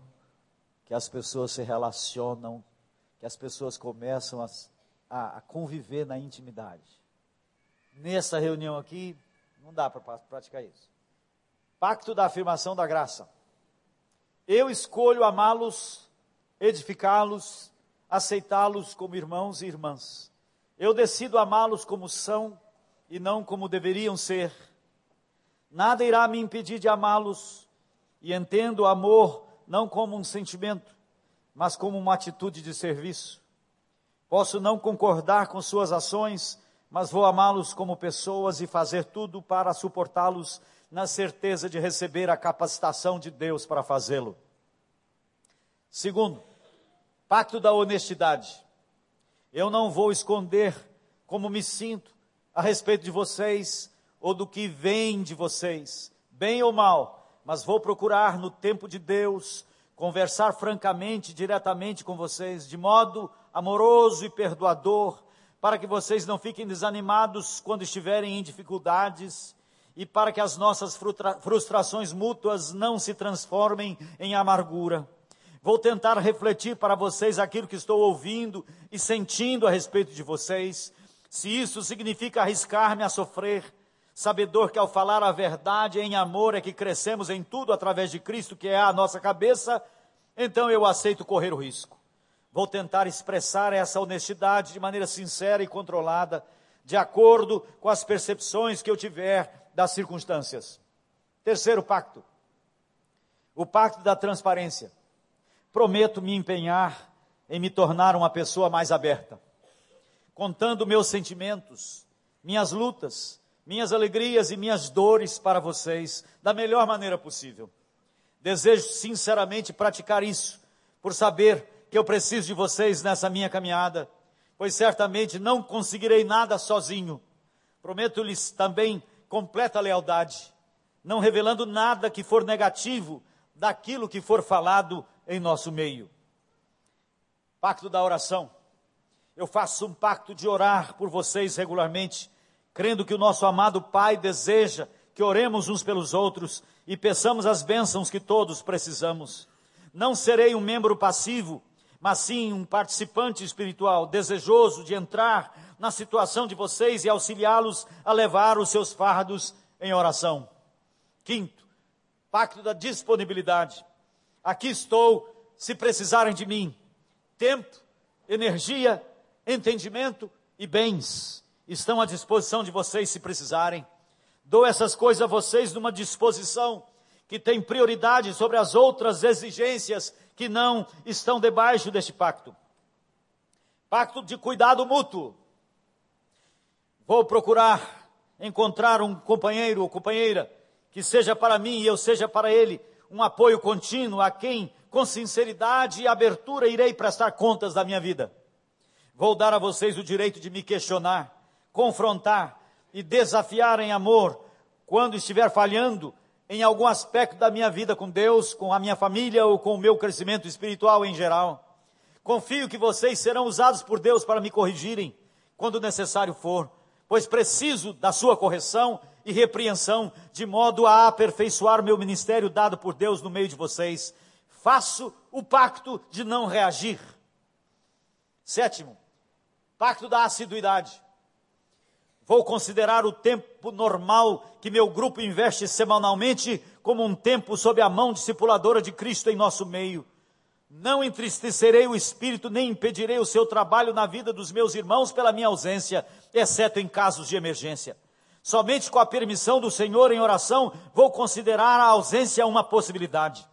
que as pessoas se relacionam, que as pessoas começam a, a, conviver na intimidade. Nessa reunião aqui, não dá para praticar isso. Pacto da afirmação da graça. Eu escolho amá-los edificá-los, aceitá-los como irmãos e irmãs. Eu decido amá-los como são e não como deveriam ser. Nada irá me impedir de amá-los e entendo o amor não como um sentimento, mas como uma atitude de serviço. Posso não concordar com suas ações, mas vou amá-los como pessoas e fazer tudo para suportá-los na certeza de receber a capacitação de Deus para fazê-lo. Segundo, Pacto da honestidade. Eu não vou esconder como me sinto a respeito de vocês ou do que vem de vocês, bem ou mal, mas vou procurar no tempo de Deus conversar francamente, diretamente com vocês, de modo amoroso e perdoador, para que vocês não fiquem desanimados quando estiverem em dificuldades e para que as nossas frustrações mútuas não se transformem em amargura. Vou tentar refletir para vocês aquilo que estou ouvindo e sentindo a respeito de vocês. Se isso significa arriscar-me a sofrer, sabedor que ao falar a verdade em amor é que crescemos em tudo através de Cristo, que é a nossa cabeça, então eu aceito correr o risco. Vou tentar expressar essa honestidade de maneira sincera e controlada, de acordo com as percepções que eu tiver das circunstâncias. Terceiro pacto: o pacto da transparência. Prometo me empenhar em me tornar uma pessoa mais aberta, contando meus sentimentos, minhas lutas, minhas alegrias e minhas dores para vocês da melhor maneira possível. Desejo sinceramente praticar isso, por saber que eu preciso de vocês nessa minha caminhada, pois certamente não conseguirei nada sozinho. Prometo-lhes também completa lealdade, não revelando nada que for negativo daquilo que for falado em nosso meio. Pacto da oração. Eu faço um pacto de orar por vocês regularmente, crendo que o nosso amado Pai deseja que oremos uns pelos outros e peçamos as bênçãos que todos precisamos. Não serei um membro passivo, mas sim um participante espiritual, desejoso de entrar na situação de vocês e auxiliá-los a levar os seus fardos em oração. Quinto, pacto da disponibilidade. Aqui estou se precisarem de mim. Tempo, energia, entendimento e bens estão à disposição de vocês se precisarem. Dou essas coisas a vocês numa disposição que tem prioridade sobre as outras exigências que não estão debaixo deste pacto. Pacto de cuidado mútuo. Vou procurar encontrar um companheiro ou companheira que seja para mim e eu seja para ele um apoio contínuo a quem, com sinceridade e abertura, irei prestar contas da minha vida. Vou dar a vocês o direito de me questionar, confrontar e desafiar em amor quando estiver falhando em algum aspecto da minha vida com Deus, com a minha família ou com o meu crescimento espiritual em geral. Confio que vocês serão usados por Deus para me corrigirem quando necessário for, pois preciso da sua correção e repreensão, de modo a aperfeiçoar meu ministério dado por Deus no meio de vocês. Faço o pacto de não reagir. Sétimo, pacto da assiduidade. Vou considerar o tempo normal que meu grupo investe semanalmente como um tempo sob a mão discipuladora de Cristo em nosso meio. Não entristecerei o espírito, nem impedirei o seu trabalho na vida dos meus irmãos pela minha ausência, exceto em casos de emergência. Somente com a permissão do Senhor em oração vou considerar a ausência uma possibilidade.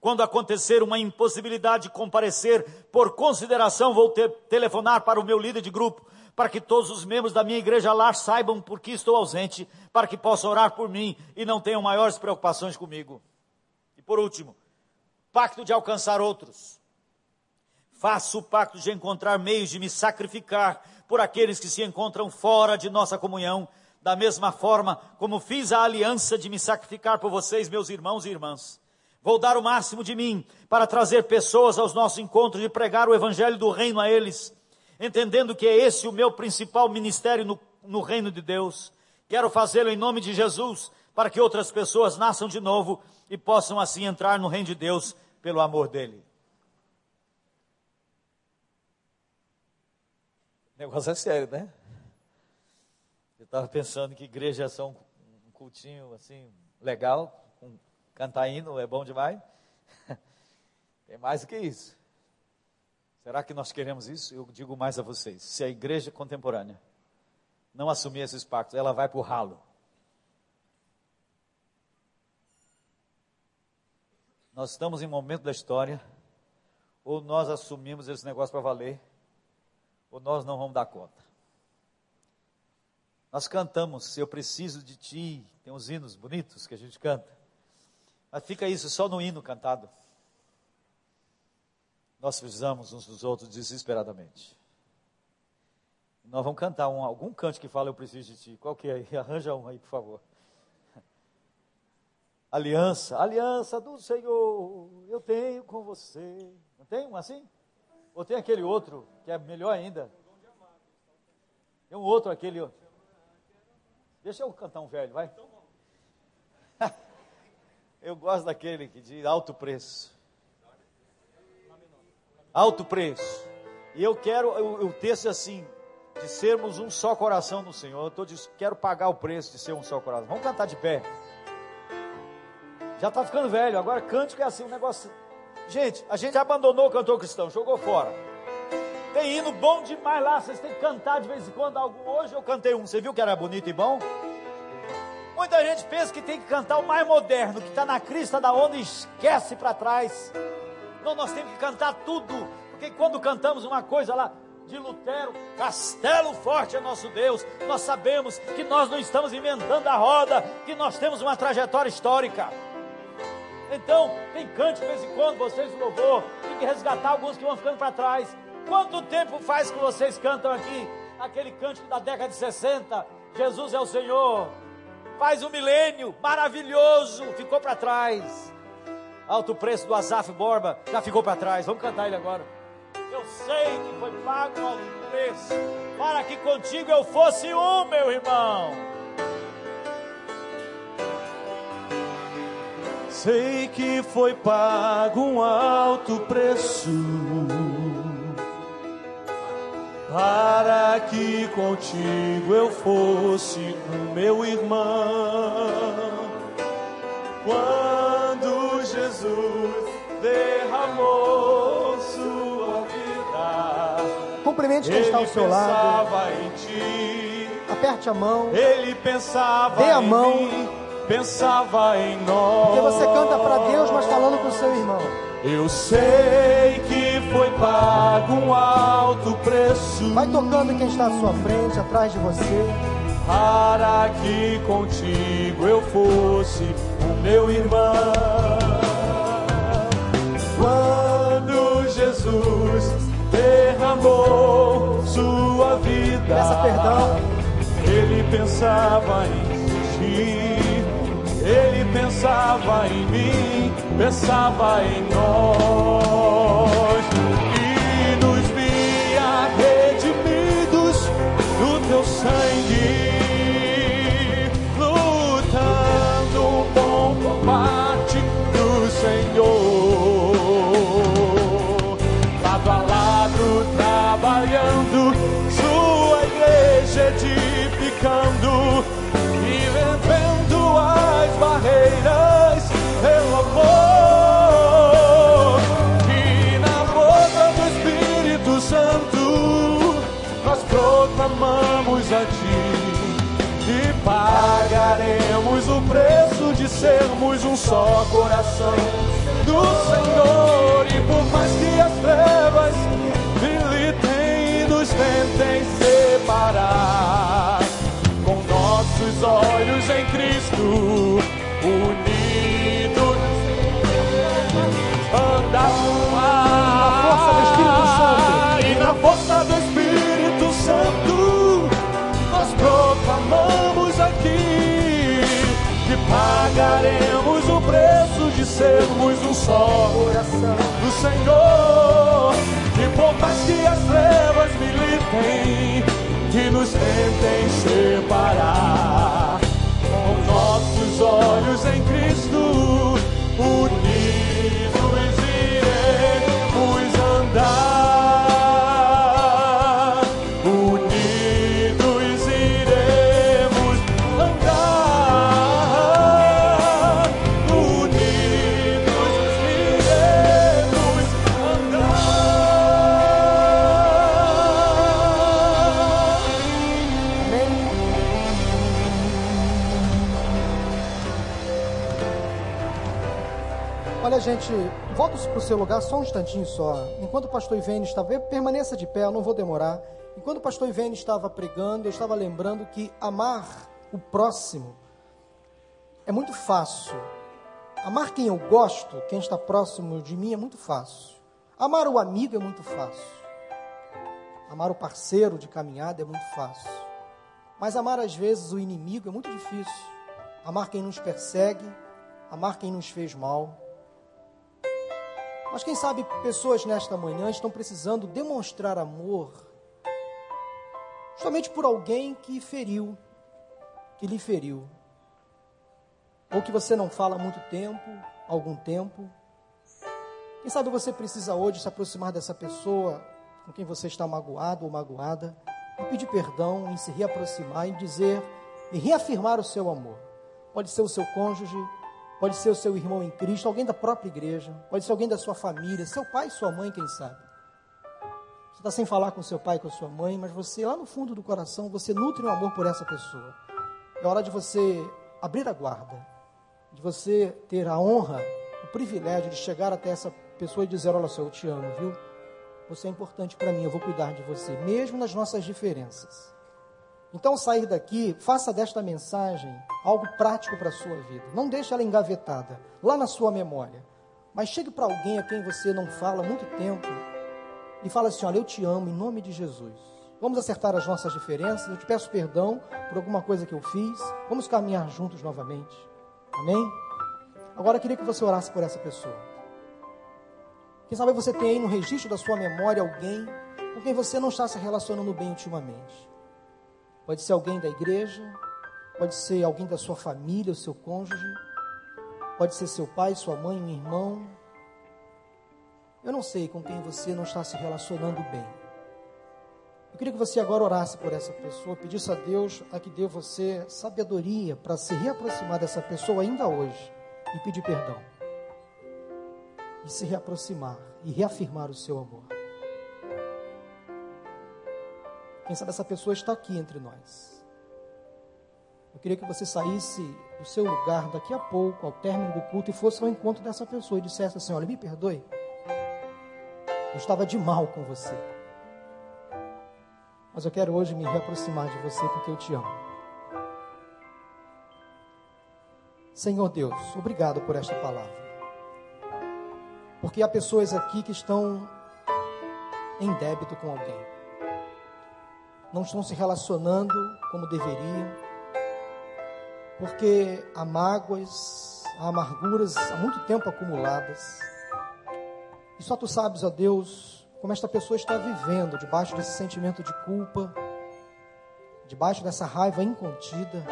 Quando acontecer uma impossibilidade de comparecer, por consideração vou ter, telefonar para o meu líder de grupo, para que todos os membros da minha igreja lá saibam por que estou ausente, para que possam orar por mim e não tenham maiores preocupações comigo. E por último, pacto de alcançar outros. Faço o pacto de encontrar meios de me sacrificar por aqueles que se encontram fora de nossa comunhão, da mesma forma como fiz a aliança de me sacrificar por vocês, meus irmãos e irmãs. Vou dar o máximo de mim para trazer pessoas aos nossos encontros e pregar o evangelho do reino a eles, entendendo que é esse o meu principal ministério no, no reino de Deus. Quero fazê-lo em nome de Jesus, para que outras pessoas nasçam de novo e possam assim entrar no reino de Deus pelo amor dele. O negócio é sério, né? Estava pensando que igreja é só um, um cultinho assim, legal, hino é bom demais. Tem mais do que isso. Será que nós queremos isso? Eu digo mais a vocês: se a igreja contemporânea não assumir esses pactos, ela vai para o ralo. Nós estamos em um momento da história, ou nós assumimos esse negócio para valer, ou nós não vamos dar conta. Nós cantamos, eu preciso de ti, tem uns hinos bonitos que a gente canta, mas fica isso só no hino cantado. Nós precisamos uns dos outros desesperadamente. Nós vamos cantar um, algum canto que fala Eu Preciso de Ti. Qual que é? Arranja um aí, por favor. Aliança, aliança do Senhor, eu tenho com você. Não tem um assim? Ou tem aquele outro, que é melhor ainda? Tem um outro, aquele. Deixa eu cantar um velho, vai. eu gosto daquele que de alto preço. Alto preço. E eu quero, o, texto é assim, de sermos um só coração no Senhor. Eu tô dizendo, quero pagar o preço de ser um só coração. Vamos cantar de pé. Já está ficando velho, agora cântico é assim, um negócio. Gente, a gente abandonou o cantor cristão, jogou fora. Tem hino bom demais lá, vocês têm que cantar de vez em quando algum. Hoje eu cantei um, você viu que era bonito e bom? Muita gente pensa que tem que cantar o mais moderno, que está na crista da onda e esquece para trás. Não, nós temos que cantar tudo, porque quando cantamos uma coisa lá, de Lutero, castelo forte é nosso Deus. Nós sabemos que nós não estamos inventando a roda, que nós temos uma trajetória histórica. Então, tem cante de vez em quando, vocês louvor, tem que resgatar alguns que vão ficando para trás. Quanto tempo faz que vocês cantam aqui aquele cântico da década de 60? Jesus é o Senhor. Faz um milênio, maravilhoso, ficou para trás. Alto preço do Azaf Borba, já ficou para trás. Vamos cantar ele agora. Eu sei que foi pago alto preço para que contigo eu fosse um, meu irmão. Sei que foi pago um alto preço para que contigo eu fosse o meu irmão. Quando Jesus derramou sua vida, Cumprimente quem está ao seu lado. Aperte a mão. Ele pensava Dê a mão. Mim pensava em nós. Porque você canta para Deus, mas falando com o seu irmão. Eu sei que foi pago um alto preço. Vai tocando quem está à sua frente, atrás de você. Para que contigo eu fosse o meu irmão. Quando Jesus derramou sua vida, Peça perdão. ele pensava em ti. Ele pensava em mim, pensava em nós. E nos via redimidos no teu sangue, lutando um bom combate do Senhor, pagaremos o preço de sermos um só coração do Senhor. E por mais que as trevas militem e nos tentem separar, com nossos olhos em Cristo, unidos, pagaremos o preço de sermos um só coração do Senhor. E por mais que as trevas militem, que nos tentem separar, com nossos olhos em Cristo, unidos seu lugar só um instantinho só. Enquanto o pastor Ivene estava, permaneça de pé, eu não vou demorar. Enquanto o pastor Ivene estava pregando, eu estava lembrando que amar o próximo é muito fácil. Amar quem eu gosto, quem está próximo de mim, é muito fácil. Amar o amigo é muito fácil. Amar o parceiro de caminhada é muito fácil. Mas amar às vezes o inimigo é muito difícil. Amar quem nos persegue, amar quem nos fez mal. Mas quem sabe pessoas nesta manhã estão precisando demonstrar amor justamente por alguém que feriu, que lhe feriu. Ou que você não fala há muito tempo, algum tempo. Quem sabe você precisa hoje se aproximar dessa pessoa com quem você está magoado ou magoada e pedir perdão, e se reaproximar e dizer e reafirmar o seu amor. Pode ser o seu cônjuge, pode ser o seu irmão em Cristo, alguém da própria igreja, pode ser alguém da sua família, seu pai, sua mãe, quem sabe. Você está sem falar com seu pai, com sua mãe, mas você, lá no fundo do coração, você nutre um amor por essa pessoa. É hora de você abrir a guarda, de você ter a honra, o privilégio de chegar até essa pessoa e dizer: Olha só, eu te amo, viu? Você é importante para mim, eu vou cuidar de você, mesmo nas nossas diferenças. Então, sair daqui, faça desta mensagem algo prático para a sua vida. Não deixe ela engavetada, lá na sua memória. Mas chegue para alguém a quem você não fala há muito tempo e fala assim: Olha, eu te amo em nome de Jesus. Vamos acertar as nossas diferenças. Eu te peço perdão por alguma coisa que eu fiz. Vamos caminhar juntos novamente. Amém? Agora eu queria que você orasse por essa pessoa. Quem sabe você tem aí no registro da sua memória alguém com quem você não está se relacionando bem ultimamente. Pode ser alguém da igreja, pode ser alguém da sua família, o seu cônjuge, pode ser seu pai, sua mãe, um irmão. Eu não sei com quem você não está se relacionando bem. Eu queria que você agora orasse por essa pessoa, pedisse a Deus a que dê você sabedoria para se reaproximar dessa pessoa ainda hoje e pedir perdão e se reaproximar e reafirmar o seu amor. Quem sabe essa pessoa está aqui entre nós. Eu queria que você saísse do seu lugar daqui a pouco, ao término do culto, e fosse ao encontro dessa pessoa e dissesse assim: Olha, me perdoe. Eu estava de mal com você. Mas eu quero hoje me reaproximar de você porque eu te amo. Senhor Deus, obrigado por esta palavra. Porque há pessoas aqui que estão em débito com alguém. Não estão se relacionando como deveriam. Porque há mágoas, há amarguras há muito tempo acumuladas. E só tu sabes, ó Deus, como esta pessoa está vivendo debaixo desse sentimento de culpa, debaixo dessa raiva incontida.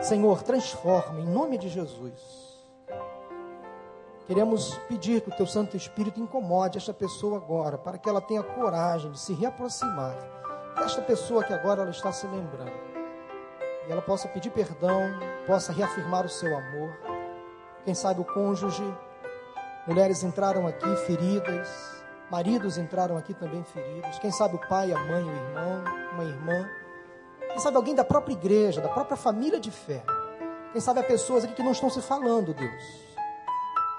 Senhor, transforma em nome de Jesus Queremos pedir que o teu Santo Espírito incomode esta pessoa agora, para que ela tenha coragem de se reaproximar desta pessoa que agora ela está se lembrando. E ela possa pedir perdão, possa reafirmar o seu amor. Quem sabe o cônjuge, mulheres entraram aqui feridas, maridos entraram aqui também feridos. Quem sabe o pai, a mãe, o irmão, uma irmã. Quem sabe alguém da própria igreja, da própria família de fé. Quem sabe há pessoas aqui que não estão se falando, Deus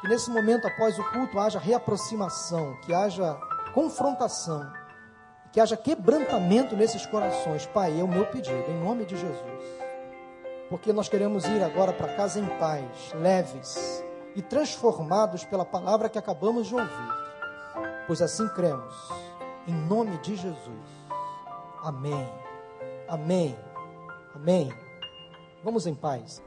que nesse momento, após o culto, haja reaproximação, que haja confrontação, que haja quebrantamento nesses corações. Pai, é o meu pedido, em nome de Jesus. Porque nós queremos ir agora para casa em paz, leves e transformados pela palavra que acabamos de ouvir. Pois assim cremos, em nome de Jesus. Amém. Amém. Amém. Vamos em paz.